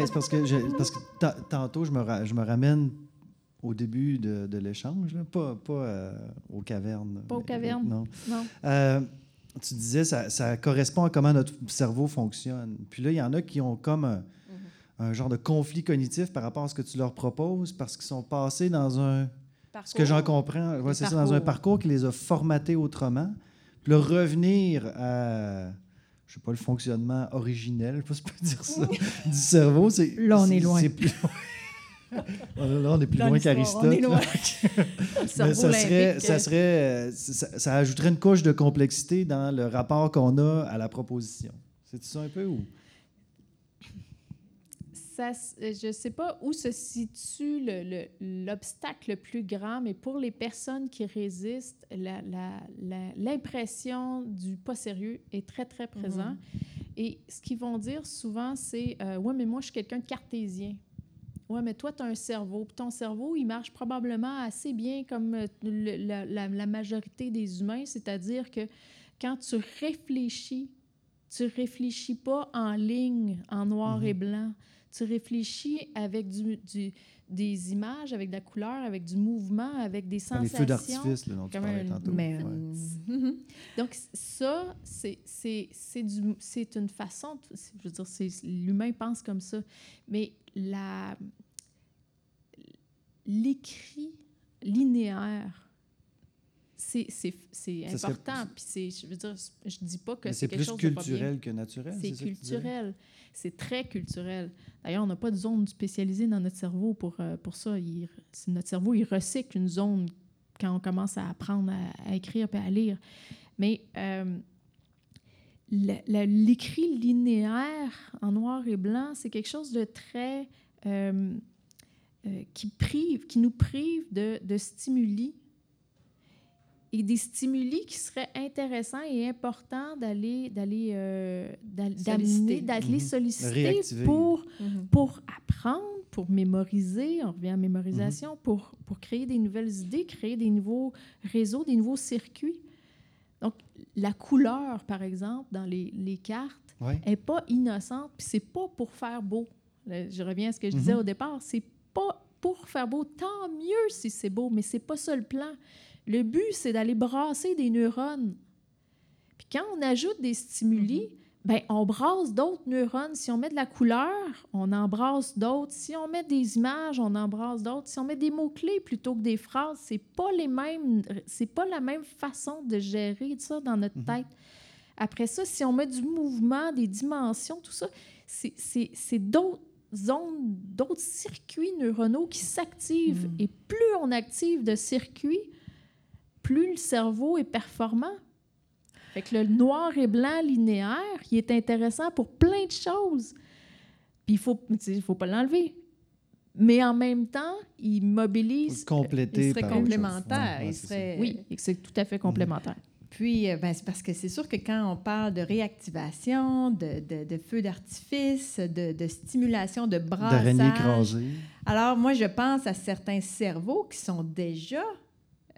mais c'est parce que, parce que tantôt, je me, je me ramène au début de, de l'échange, pas, pas euh, aux cavernes. Pas aux cavernes. Non. non. Euh, tu disais, ça, ça correspond à comment notre cerveau fonctionne. Puis là, il y en a qui ont comme un, mm-hmm. genre de conflit cognitif par rapport à ce que tu leur proposes parce qu'ils sont passés dans un. Ce que j'en comprends, c'est ça, dans un parcours qui les a formatés autrement. Puis le revenir à je sais pas, le fonctionnement originel, je sais pas si dire ça, [laughs] du cerveau. C'est, là, on est, loin. Plus... [laughs] là, on est plus loin qu'Aristote. [laughs] Mais ça serait, ça, serait ça, ajouterait une couche de complexité dans le rapport qu'on a à la proposition. C'est ça un peu ou? Euh, je ne sais pas où se situe l'obstacle le, le, plus grand, mais pour les personnes qui résistent, l'impression du pas sérieux est très, très présent. Mm-hmm. Et ce qu'ils vont dire souvent, c'est euh, Ouais, mais moi, je suis quelqu'un de cartésien. Ouais, mais toi, tu as un cerveau. Puis ton cerveau, il marche probablement assez bien comme euh, la, la, majorité des humains, c'est-à-dire que quand tu réfléchis, tu réfléchis pas en ligne, en noir et mm-hmm. blanc tu réfléchis avec du, des images, avec de la couleur, avec du mouvement, avec des sensations. Les feux d'artifice, dont tu parlais tantôt. Mm-hmm. [laughs] Donc, ça, c'est une façon, je veux dire, l'humain pense comme ça, mais l'écrit linéaire c'est important. Puis je veux dire, je dis pas que c'est quelque chose de C'est plus culturel que naturel. C'est culturel. C'est très culturel. D'ailleurs, on n'a pas de zone spécialisée dans notre cerveau pour, euh, pour ça. notre cerveau, il recycle une zone quand on commence à apprendre à, écrire et à lire. Mais euh, l'écrit linéaire en noir et blanc, c'est quelque chose de très... Euh, qui, prive, qui nous prive de, de stimuli et des stimuli qui seraient intéressants et importants d'aller d'aller euh, d'amener d'aller mhm. solliciter pour mhm. pour apprendre pour mémoriser on revient à mémorisation mhm. pour pour créer des nouvelles idées créer des nouveaux réseaux des nouveaux circuits. Donc la couleur par exemple dans les, les cartes n'est pas innocente puis c'est pas pour faire beau. Je reviens à ce que je disais au départ c'est pas pour faire beau. Tant mieux si c'est beau mais c'est pas ça le plan le but, c'est d'aller brasser des neurones. Puis quand on ajoute des stimuli, mm-hmm. ben, on brasse d'autres neurones. Si on met de la couleur, on embrasse d'autres. Si on met des images, on embrasse d'autres. Si on met des mots-clés plutôt que des phrases, c'est pas les mêmes, c'est pas la même façon de gérer ça dans notre mm-hmm. tête. Après ça, si on met du mouvement, des dimensions, tout ça, c'est d'autres zones, d'autres circuits neuronaux qui s'activent. Mm. Et plus on active de circuits, plus le cerveau est performant. Fait que le noir et blanc linéaire, il est intéressant pour plein de choses. Puis il faut, il faut pas l'enlever. Mais en même temps, il mobilise. Compléter il serait complémentaire. il serait... Oui, c'est tout à fait complémentaire. Puis, euh, ben, c'est parce que c'est sûr que quand on parle de réactivation, de, de, de feu d'artifice, de, de, stimulation, de brassage... Alors, moi, je pense à certains cerveaux qui sont déjà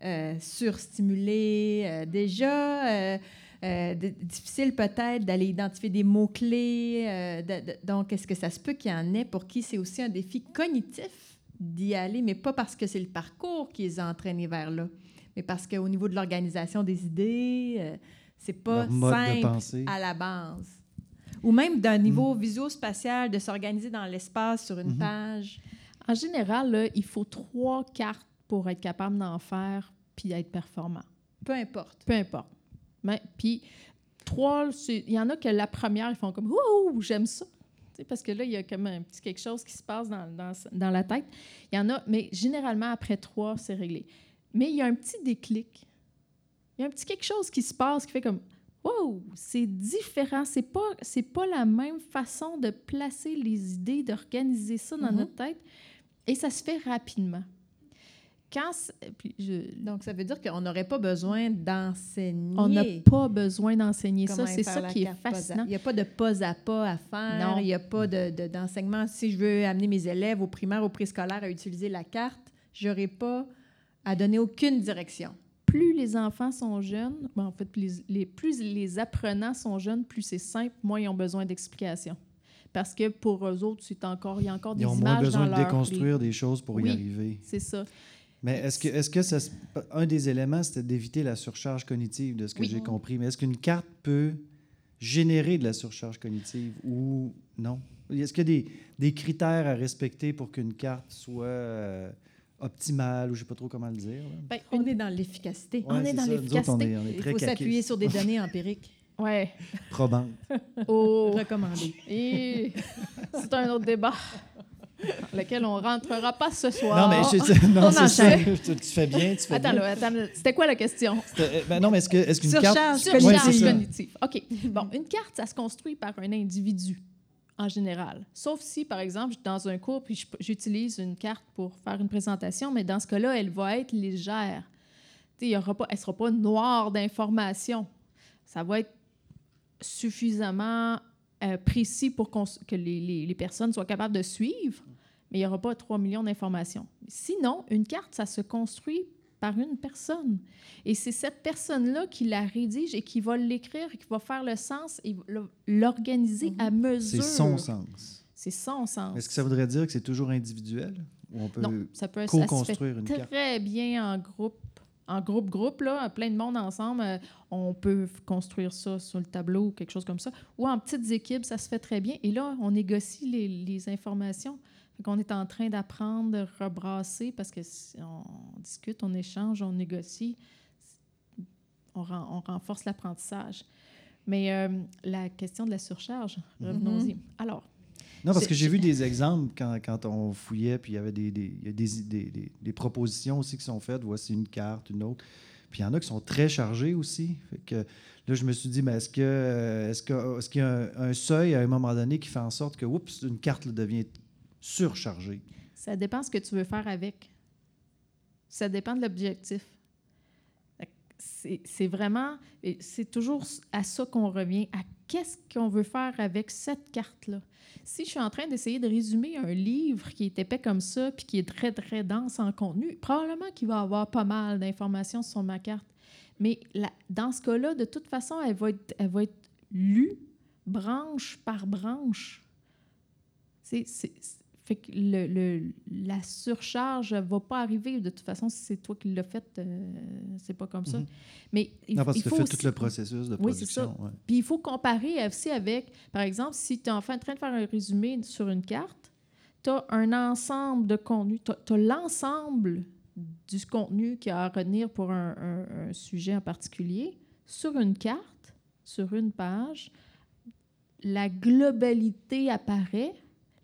euh, surstimulé, euh, déjà euh, difficile peut-être d'aller identifier des mots-clés. donc, est-ce que ça se peut qu'il y en ait pour qui c'est aussi un défi cognitif d'y aller, mais pas parce que c'est le parcours qui les a entraînés vers là, mais parce qu'au niveau de l'organisation des idées, c'est pas simple à la base. Ou même d'un niveau mm. visuo-spatial, de s'organiser dans l'espace sur une mm-hmm. page. En général, il faut trois cartes pour être capable d'en faire puis être performant. Peu importe. Peu importe. Mais, puis, trois, il y en a que la première, ils font comme Ouh, j'aime ça. parce que là, il y a comme un petit quelque chose qui se passe dans, dans, dans la tête. Il y en a, mais généralement, après trois, c'est réglé. Mais il y a un petit déclic. Il y a un petit quelque chose qui se passe qui fait comme Wow, c'est différent. C'est pas, c'est pas la même façon de placer les idées, d'organiser ça dans mm-hmm. notre tête. Et ça se fait rapidement. Donc, ça veut dire qu'on n'aurait pas besoin d'enseigner. On n'a pas besoin d'enseigner ça. C'est ça qui est fascinant. Il n'y a pas de pas à pas à faire. Non. Il n'y a pas d'enseignement. De, si je veux amener mes élèves au primaire, au préscolaire à utiliser la carte, je n'aurai pas à donner aucune direction. Plus les enfants sont jeunes, ben, en fait, plus les, plus les apprenants sont jeunes, plus c'est simple, moins ils ont besoin d'explications. Parce que pour eux autres, c'est encore, il y a encore des Ils ont images moins besoin dans de leur- déconstruire des choses pour y arriver. C'est ça. Mais est-ce que, est-ce que ça, un des éléments, c'était d'éviter la surcharge cognitive, de ce que Oui. j'ai compris. Mais est-ce qu'une carte peut générer de la surcharge cognitive ou non? Est-ce qu'il y a des, des critères à respecter pour qu'une carte soit euh, optimale ou je ne sais pas trop comment le dire? Ben, On est dans l'efficacité. On est c'est dans l'efficacité. est, est Il faut s'appuyer sur des données empiriques [laughs] Ouais. probantes. Oh. recommandées. Et c'est un autre débat, [laughs] lequel on rentrera pas ce soir. Non, mais je- non, On c'est ça. Tu, tu fais bien, tu fais Attends, bien. là, attends, c'était quoi la question? Euh, ben non, mais est-ce que- est-ce qu'une carte... Surcharge Surcharge Ouais, cognitive. OK. Bon, une carte, ça se construit par un individu en général. Sauf si, par exemple, je suis dans un cours puis j'utilise une carte pour faire une présentation, mais dans ce cas-là, elle va être légère. Il y aura pas, elle ne sera pas noire d'informations. Ça va être suffisamment euh, précis pour qu'on que les, les- les personnes soient capables de suivre, mais il n'y aura pas 3 millions d'informations. Sinon, une carte, ça se construit par une personne. Et c'est cette personne-là qui la rédige et qui va l'écrire, et qui va faire le sens et l'organiser à C'est mesure. son sens. C'est son sens. Est-ce que ça voudrait dire que c'est toujours individuel? Ou on peut Non, ça peut ça se fait co-construire une carte? très bien en groupe. En groupe, groupe, là, plein de monde ensemble, euh, on peut construire ça sur le tableau ou quelque chose comme ça. Ou en petites équipes, ça se fait très bien. Et là, on négocie les, les informations. Qu'on est en train d'apprendre, de rebrasser parce que si on discute, on échange, on négocie, on, ren- on renforce l'apprentissage. Mais euh, la question de la surcharge, revenons-y. Alors, Non, parce que j'ai vu des exemples quand, quand on fouillait, puis il y avait des, des, propositions aussi qui sont faites. Voici une carte, une autre. Puis il y en a qui sont très chargées aussi. Fait que là, je me suis dit, mais est-ce que euh, est-ce que est-ce qu'il y a un, un seuil à un moment donné qui fait en sorte que oups, une carte là, devient surchargée? Ça dépend ce que tu veux faire avec. Ça dépend de l'objectif. C'est vraiment, c'est toujours à ça qu'on revient, à qu'est-ce qu'on veut faire avec cette carte-là. Si je suis en train d'essayer de résumer un livre qui est épais comme ça, puis qui est très, très dense en contenu, probablement qu'il va avoir pas mal d'informations sur ma carte. Mais dans ce cas-là, de toute façon, elle va être, elle va être lue branche par branche. C'est, c'est- c'est- fait que le, le- la surcharge ne va pas arriver. De toute façon, si c'est toi qui l'as fait, euh, c'est pas comme ça. Mhm. Mais il, non, parce il que tu faut fais aussi- tout le processus de Oui, c'est ça. production. ouais. Puis il faut comparer aussi avec, par exemple, si tu es en train de faire un résumé sur une carte, tu as un ensemble de contenu, tu as, l'ensemble du contenu qu'il y a à retenir pour un, un- un sujet en particulier sur une carte, sur une page. La globalité apparaît,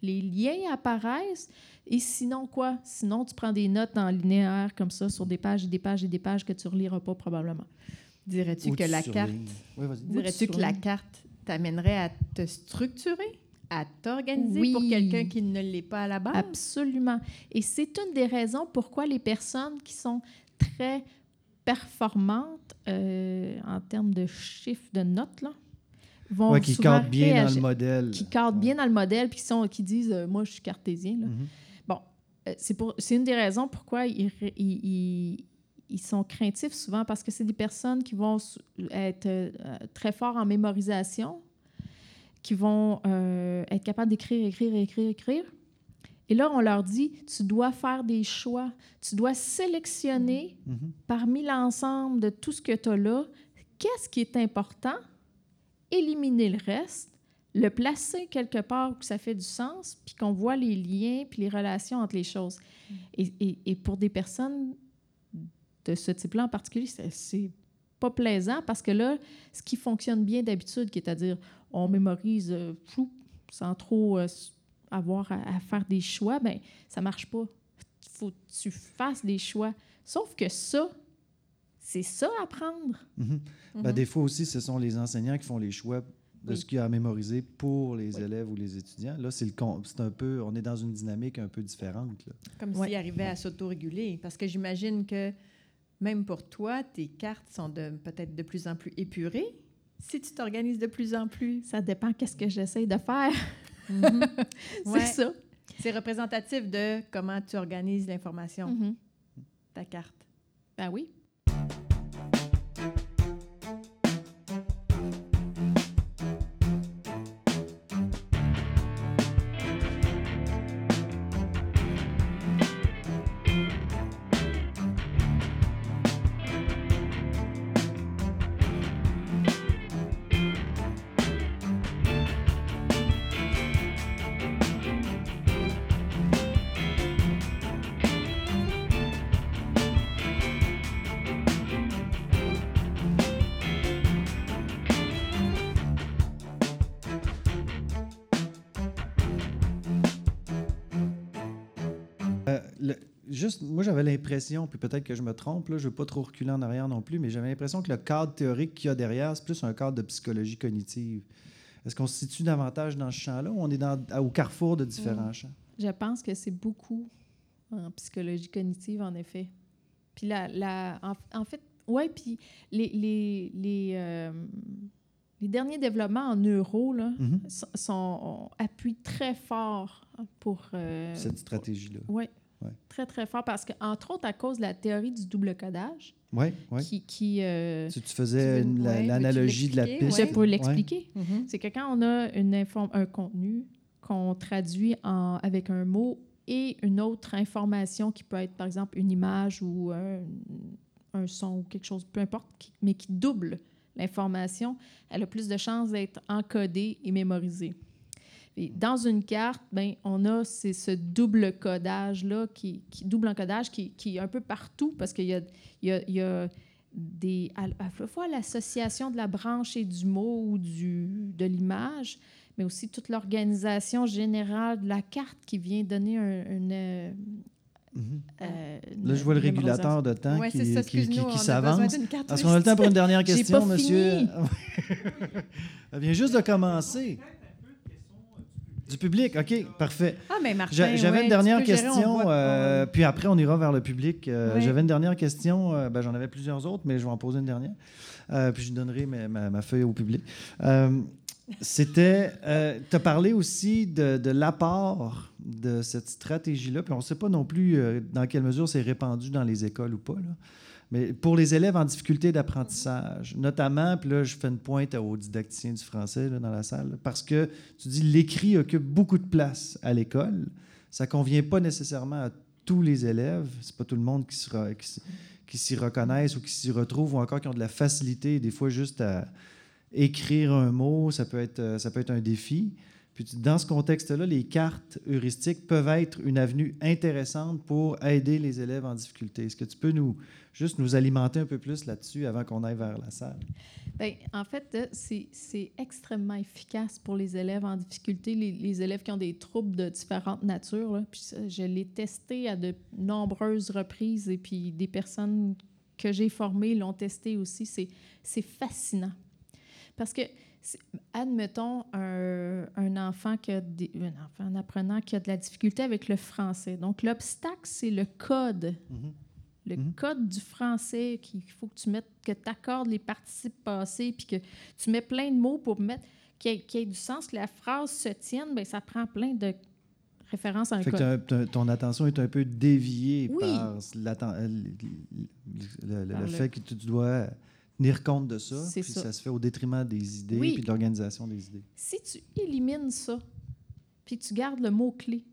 les liens apparaissent, et sinon quoi? Sinon, tu prends des notes en linéaire comme ça sur des pages et des pages et des pages que tu ne reliras pas probablement. Dirais-tu que la carte. Oui, dirais-tu que la carte t'amènerait à te structurer, à t'organiser Oui. pour quelqu'un qui ne l'est pas à la base? Absolument. Et c'est une des raisons pourquoi les personnes qui sont très performantes euh, en termes de chiffres de notes, là, vont Ouais, qui souvent bien dans le modèle. qui cadrent Ouais. bien dans le modèle, puis qui, sont, qui disent euh, Moi, je suis cartésien. là. Mhm. Euh, c'est pour- c'est une des raisons pourquoi ils, ils- ils- ils sont craintifs souvent, parce que c'est des personnes qui vont être euh, très forts en mémorisation, qui vont être capables d'écrire, écrire, écrire, écrire. Et là, on leur dit, tu dois faire des choix, tu dois sélectionner Mhm. parmi l'ensemble de tout ce que tu as là, qu'est-ce qui est important, éliminer le reste, le placer quelque part où ça fait du sens, puis qu'on voit les liens puis les relations entre les choses. Et, et- et pour des personnes de ce type-là en particulier, c'est- pas plaisant parce que là, ce qui fonctionne bien d'habitude, qui est à dire on mémorise euh, sans trop euh, avoir à, à faire des choix, ben ça marche pas. faut que tu fasses des choix. Sauf que ça, c'est ça à apprendre. Mhm. Ben, Mhm. des fois aussi, ce sont les enseignants qui font les choix de Oui. ce qu'il y a à mémoriser pour les Oui. élèves ou les étudiants. Là, c'est le con- c'est un peu, on est dans une dynamique un peu différente. là. Comme Ouais. s'il arrivait à s'autoréguler. Parce que j'imagine que même pour toi, tes cartes sont de, peut-être de plus en plus épurées. Si tu t'organises de plus en plus. Ça dépend qu'est-ce que j'essaie de faire. [laughs] Ouais. C'est ça. C'est représentatif de comment tu organises l'information, Mhm. ta carte. Ben oui. L'impression, puis peut-être que je me trompe, là, je ne veux pas trop reculer en arrière non plus, mais j'avais l'impression que le cadre théorique qu'il y a derrière, c'est plus un cadre de psychologie cognitive. Est-ce qu'on se situe davantage dans ce champ-là ou on est dans, au carrefour de différents mm. champs? Je pense que c'est beaucoup en psychologie cognitive, en effet. Puis la, la, en, fait, oui, puis les, les, les, euh, les, derniers développements en neuro là, mm-hmm. sont, appuient très fort pour... Euh, Cette stratégie-là. Oui, Très, très fort parce qu'entre autres, à cause de la théorie du double codage, ouais, qui... qui euh, tu, faisais l'analogie de la piste? Je peux l'expliquer. Mm-hmm. C'est que quand on a une un contenu qu'on traduit en, avec un mot et une autre information qui peut être, par exemple, une image ou un, un son ou quelque chose, peu importe, mais qui double l'information, elle a plus de chances d'être encodée et mémorisée dans une carte, ben, on a ce double codage-là, qui, double encodage qui, qui est un peu partout parce qu'il y a, il y a, il y a des, à, la fois l'association de la branche et du mot ou du, de l'image, mais aussi toute l'organisation générale de la carte qui vient donner un, une, euh, Là, je vois le régulateur de temps qui, qui, qui, s'avance. Est-ce qu'on a le temps pour une dernière question, monsieur? [laughs] Elle vient juste de commencer. Du public, OK, parfait. Ah, mais Martin, J'avais une dernière question, euh, puis après, on ira vers le public. Euh, j'avais une dernière question, euh, ben, j'en avais plusieurs autres, mais je vais en poser une dernière. puis je donnerai ma, feuille au public. C'était, tu as parlé aussi de, de l'apport de cette stratégie-là, puis on ne sait pas non plus dans quelle mesure c'est répandu dans les écoles ou pas. Là. Mais pour les élèves en difficulté d'apprentissage, notamment, puis là, je fais une pointe aux didacticiens du français dans la salle, parce que tu dis l'écrit occupe beaucoup de place à l'école. Ça ne convient pas nécessairement à tous les élèves. C'est pas tout le monde qui qui, s'y reconnaissent ou qui s'y retrouvent ou encore qui ont de la facilité, des fois juste à écrire un mot, ça peut être, ça peut être un défi. Dans ce contexte-là, les cartes heuristiques peuvent être une avenue intéressante pour aider les élèves en difficulté. Est-ce que tu peux nous juste nous alimenter un peu plus là-dessus avant qu'on aille vers la salle? Bien, en fait, euh, c'est extrêmement efficace pour les élèves en difficulté, les, élèves qui ont des troubles de différentes natures. Je l'ai testé à de nombreuses reprises et puis des personnes que j'ai formées l'ont testé aussi. C'est fascinant. Parce que admettons un, un enfant qui a un, enfant, un apprenant qui a de la difficulté avec le français. Donc, l'obstacle, c'est le code. Mm-hmm. Le mm-hmm. code du français qu'il faut que tu mettes, que tu accordes les participes passés, puis que tu mets plein de mots pour mettre qu'il y, ait du sens, que la phrase se tienne, bien, ça prend plein de références à un code. Que ton attention est un peu déviée par euh, le, le, fait que tu dois tenir compte de ça. Puis ça. se fait au détriment des idées et de l'organisation des idées. Si tu élimines ça, puis tu gardes le mot-clé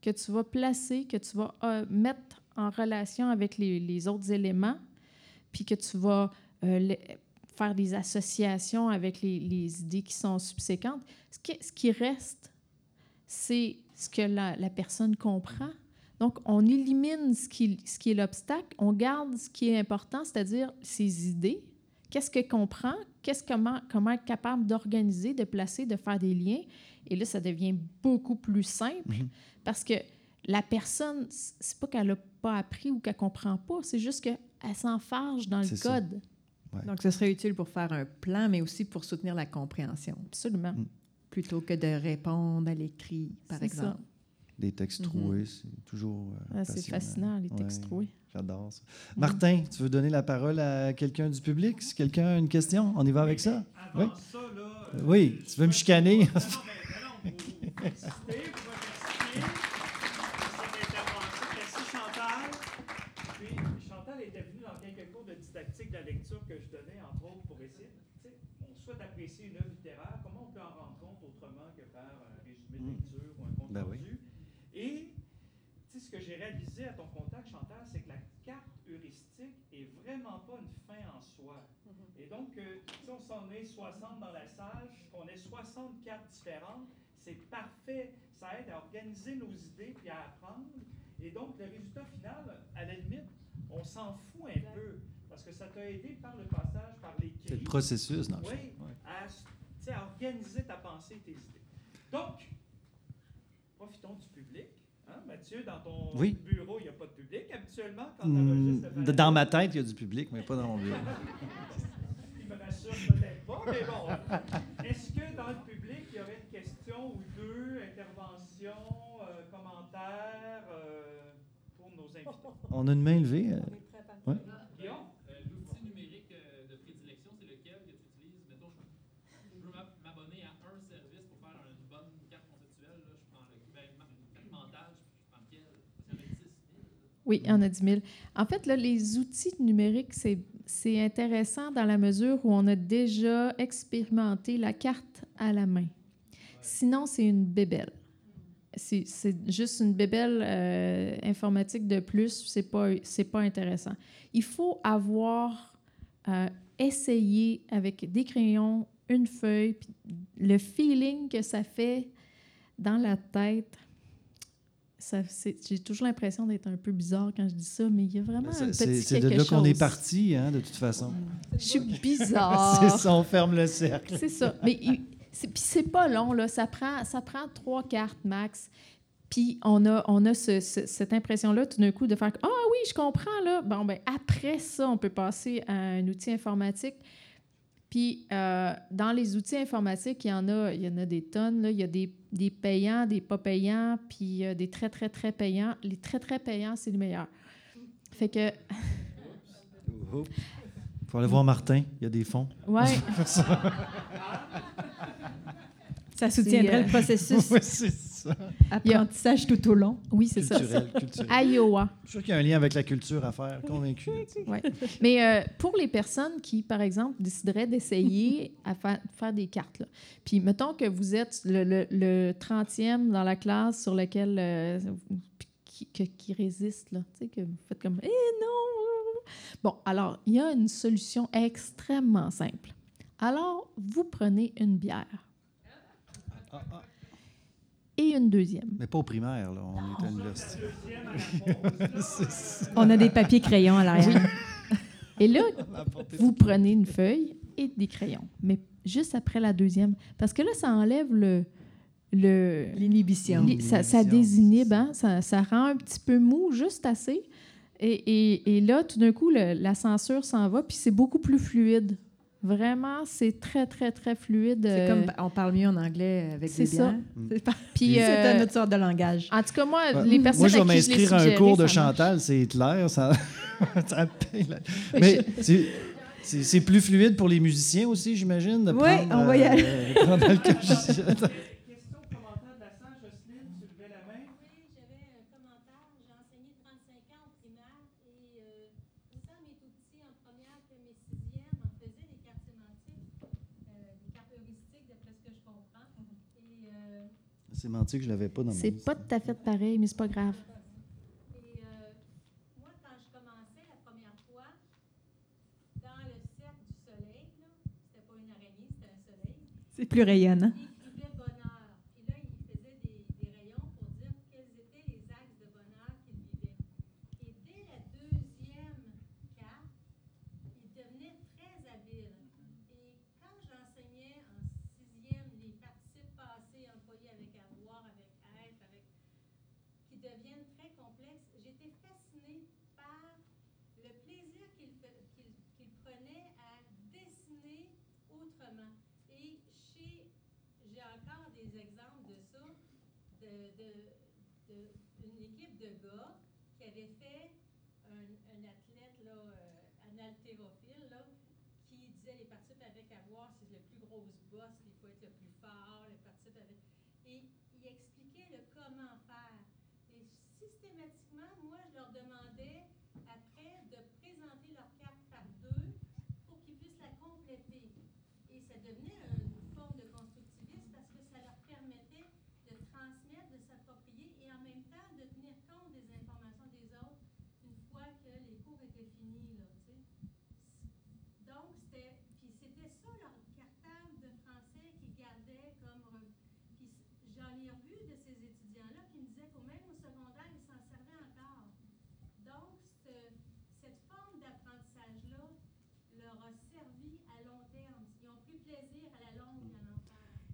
que tu vas placer, que tu vas euh, mettre en relation avec les, autres éléments, puis que tu vas euh, faire des associations avec les, idées qui sont subséquentes, ce qui, ce qui reste, c'est ce que la, la, personne comprend. Donc, on élimine ce qui, ce qui est l'obstacle, on garde ce qui est important, c'est-à-dire ses idées. Qu'est-ce qu'elle comprend? Qu'est-ce, comment, comment être capable d'organiser, de placer, de faire des liens? Et là, ça devient beaucoup plus simple mhm. parce que la personne, c'est pas qu'elle n'a pas appris ou qu'elle comprend pas, c'est juste qu'elle s'enfarge dans le code. Donc, ce serait utile pour faire un plan, mais aussi pour soutenir la compréhension. Absolument. Mm. Plutôt que de répondre à l'écrit, par exemple. Les textes mhm. troués, c'est toujours. Euh, c'est fascinant, les textes troués. J'adore ça. Martin, tu veux donner la parole à quelqu'un du public? Si quelqu'un a une question, on y va avec ça? oui? Ça, là, euh, oui, tu veux me chicaner? non, [laughs] mais, non, vous, Merci Chantal. Puis Chantal était venue dans quelques cours de didactique de la lecture que je donnais, entre autres, pour essayer. On souhaite apprécier une œuvre littéraire. Comment on peut en rendre compte autrement que par un résumé de mm. lecture ou un compte ben rendu? Et ce que j'ai réalisé à ton contact, Chantal, c'est que la carte heuristique est vraiment pas une fin en soi. Mm-hmm. Et donc, euh, si on s'en est 60 dans la salle, qu'on ait 60 cartes différentes, c'est parfait. Ça aide à organiser nos idées puis à apprendre. Et donc, le résultat final, à la limite, on s'en fout un peu parce que ça t'a aidé par le passage, par les C'est le processus, non? Oui, à, à organiser ta pensée et tes idées. Donc, profitons du public. Hein, Mathieu, dans ton Oui. bureau, il n'y a pas de public habituellement quand tu Hmm, le dans ma tête, il y a du public, mais pas dans mon bureau. [laughs] Il me rassure peut-être pas, mais bon. Est-ce que dans le public, il y aurait une question ou deux, interventions, euh, commentaires euh, pour nos invités? On a une main levée. euh, Guillaume? Euh, L'outil numérique euh, de prédilection, c'est lequel que tu utilises? Mettons, je, je veux m'ab- m'abonner à un service pour faire une bonne carte conceptuelle. Là, je prends le, ben, ma- une carte mentale, je, je prends lequel? Parce qu'il y en a 10 000. Oui, il y en a 10 000. En fait, les outils numériques, c'est, c'est intéressant dans la mesure où on a déjà expérimenté la carte à la main. Sinon, c'est une bébelle. C'est, juste une bébelle euh, informatique de plus. C'est pas, pas intéressant. Il faut avoir euh, essayé avec des crayons, une feuille, le feeling que ça fait dans la tête. J'ai toujours l'impression d'être un peu bizarre quand je dis ça, mais il y a vraiment un C'est petit c'est de là qu'on est parti, hein, de toute façon. Je suis [laughs] bizarre. C'est ça, on ferme le cercle. C'est ça. Mais puis c'est pas long, là. Ça prend, ça prend trois cartes max. Puis on a, on a ce- ce- cette impression-là, tout d'un coup, de faire Ah oui, je comprends, là. Bon, ben après ça, on peut passer à un outil informatique. Puis euh, dans les outils informatiques, il y en a, il y en a des tonnes. Là. Il y a des, des payants, des pas payants, puis euh, des très, très, très payants. Les très, très payants, c'est les meilleurs. Fait que, Il faut aller voir Martin, il y a des fonds. ouais, [laughs] Ça soutiendrait euh, le processus [laughs] Oui, c'est ça. [laughs] apprentissage tout au long. oui, c'est ça. Culturel, culturel. Iowa. Je suis sûr qu'il y a un lien avec la culture à faire, convaincu. Ouais. Mais euh, pour les personnes qui, par exemple, décideraient d'essayer [laughs] à fa- faire des cartes, là. puis mettons que vous êtes le, le- le 30e dans la classe sur lequel euh, qui, que- qui résiste, là, tu sais, que vous faites comme Eh non! Bon, alors, il y a une solution extrêmement simple. Alors, vous prenez une bière Ah, ah. Et une deuxième. Mais pas au primaire, là. On est à l'université. [laughs] On a des papiers crayons à l'arrière. Et là, vous prenez une feuille et des crayons, mais juste après la deuxième. Parce que là, ça enlève le. le L'inhibition. li- ça, désinhibe, hein, ça, ça rend un petit peu mou, juste assez. Et, et- et là, tout d'un coup, le- la censure s'en va, puis c'est beaucoup plus fluide. Vraiment, c'est très, très, très fluide. C'est euh, comme on parle mieux en anglais avec c'est des ça. bières. C'est pas- puis, [laughs] c'est euh, une autre sorte de langage. En tout cas, moi, Ouais. les personnes Moi, je vais m'inscrire à un cours de ça. Chantal, c'est Hitler. Ça, [laughs] ça Mais c'est- plus fluide pour les musiciens aussi, j'imagine. prendre, on va y euh, aller. [laughs] de prendre l'alcool. Question, commentaire de la salle, Jocelyne, tu levais la main. Oui, j'avais un commentaire. J'ai enseigné 35 ans au primaire et euh, autant mes tout petits en première que mes sixièmes en faisaient des cartes sémantiques, euh, des cartes heuristiques d'après ce que je comprends. Et, euh, Sémantique, je l'avais pas dans C'est pas tout à fait pareil, mais c'est pas grave. et euh, moi, quand je commençais la première fois, dans le cercle du soleil, là, c'était pas une araignée, c'était un soleil, C'est plus rayonnant. il écrivait bonheur. Puis là, il faisait des, des rayons pour dire quels étaient les axes de bonheur qu'il vivait. Et dès la deuxième carte, il devenait très habile. Et quand j'enseignais en sixième les participes passés employés avec avoir, avec être, avec qui deviennent très complexes, j'étais fascinée par le plaisir qu'il fe- qu'il- qu'il prenait à dessiner autrement. Et chez, j'ai encore des exemples de ça, de, de, de- d'une équipe de gars qui avait fait un, un athlète, là, euh, un haltérophile, là, qui disait les participes avec avoir, c'est le plus gros boss, il faut être le plus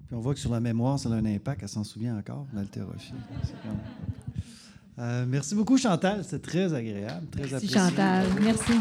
Puis on voit que sur la mémoire, ça a un impact. Elle s'en souvient encore, l'haltérophile. Euh, merci beaucoup, Chantal. C'est très agréable, très merci. Chantal. Merci.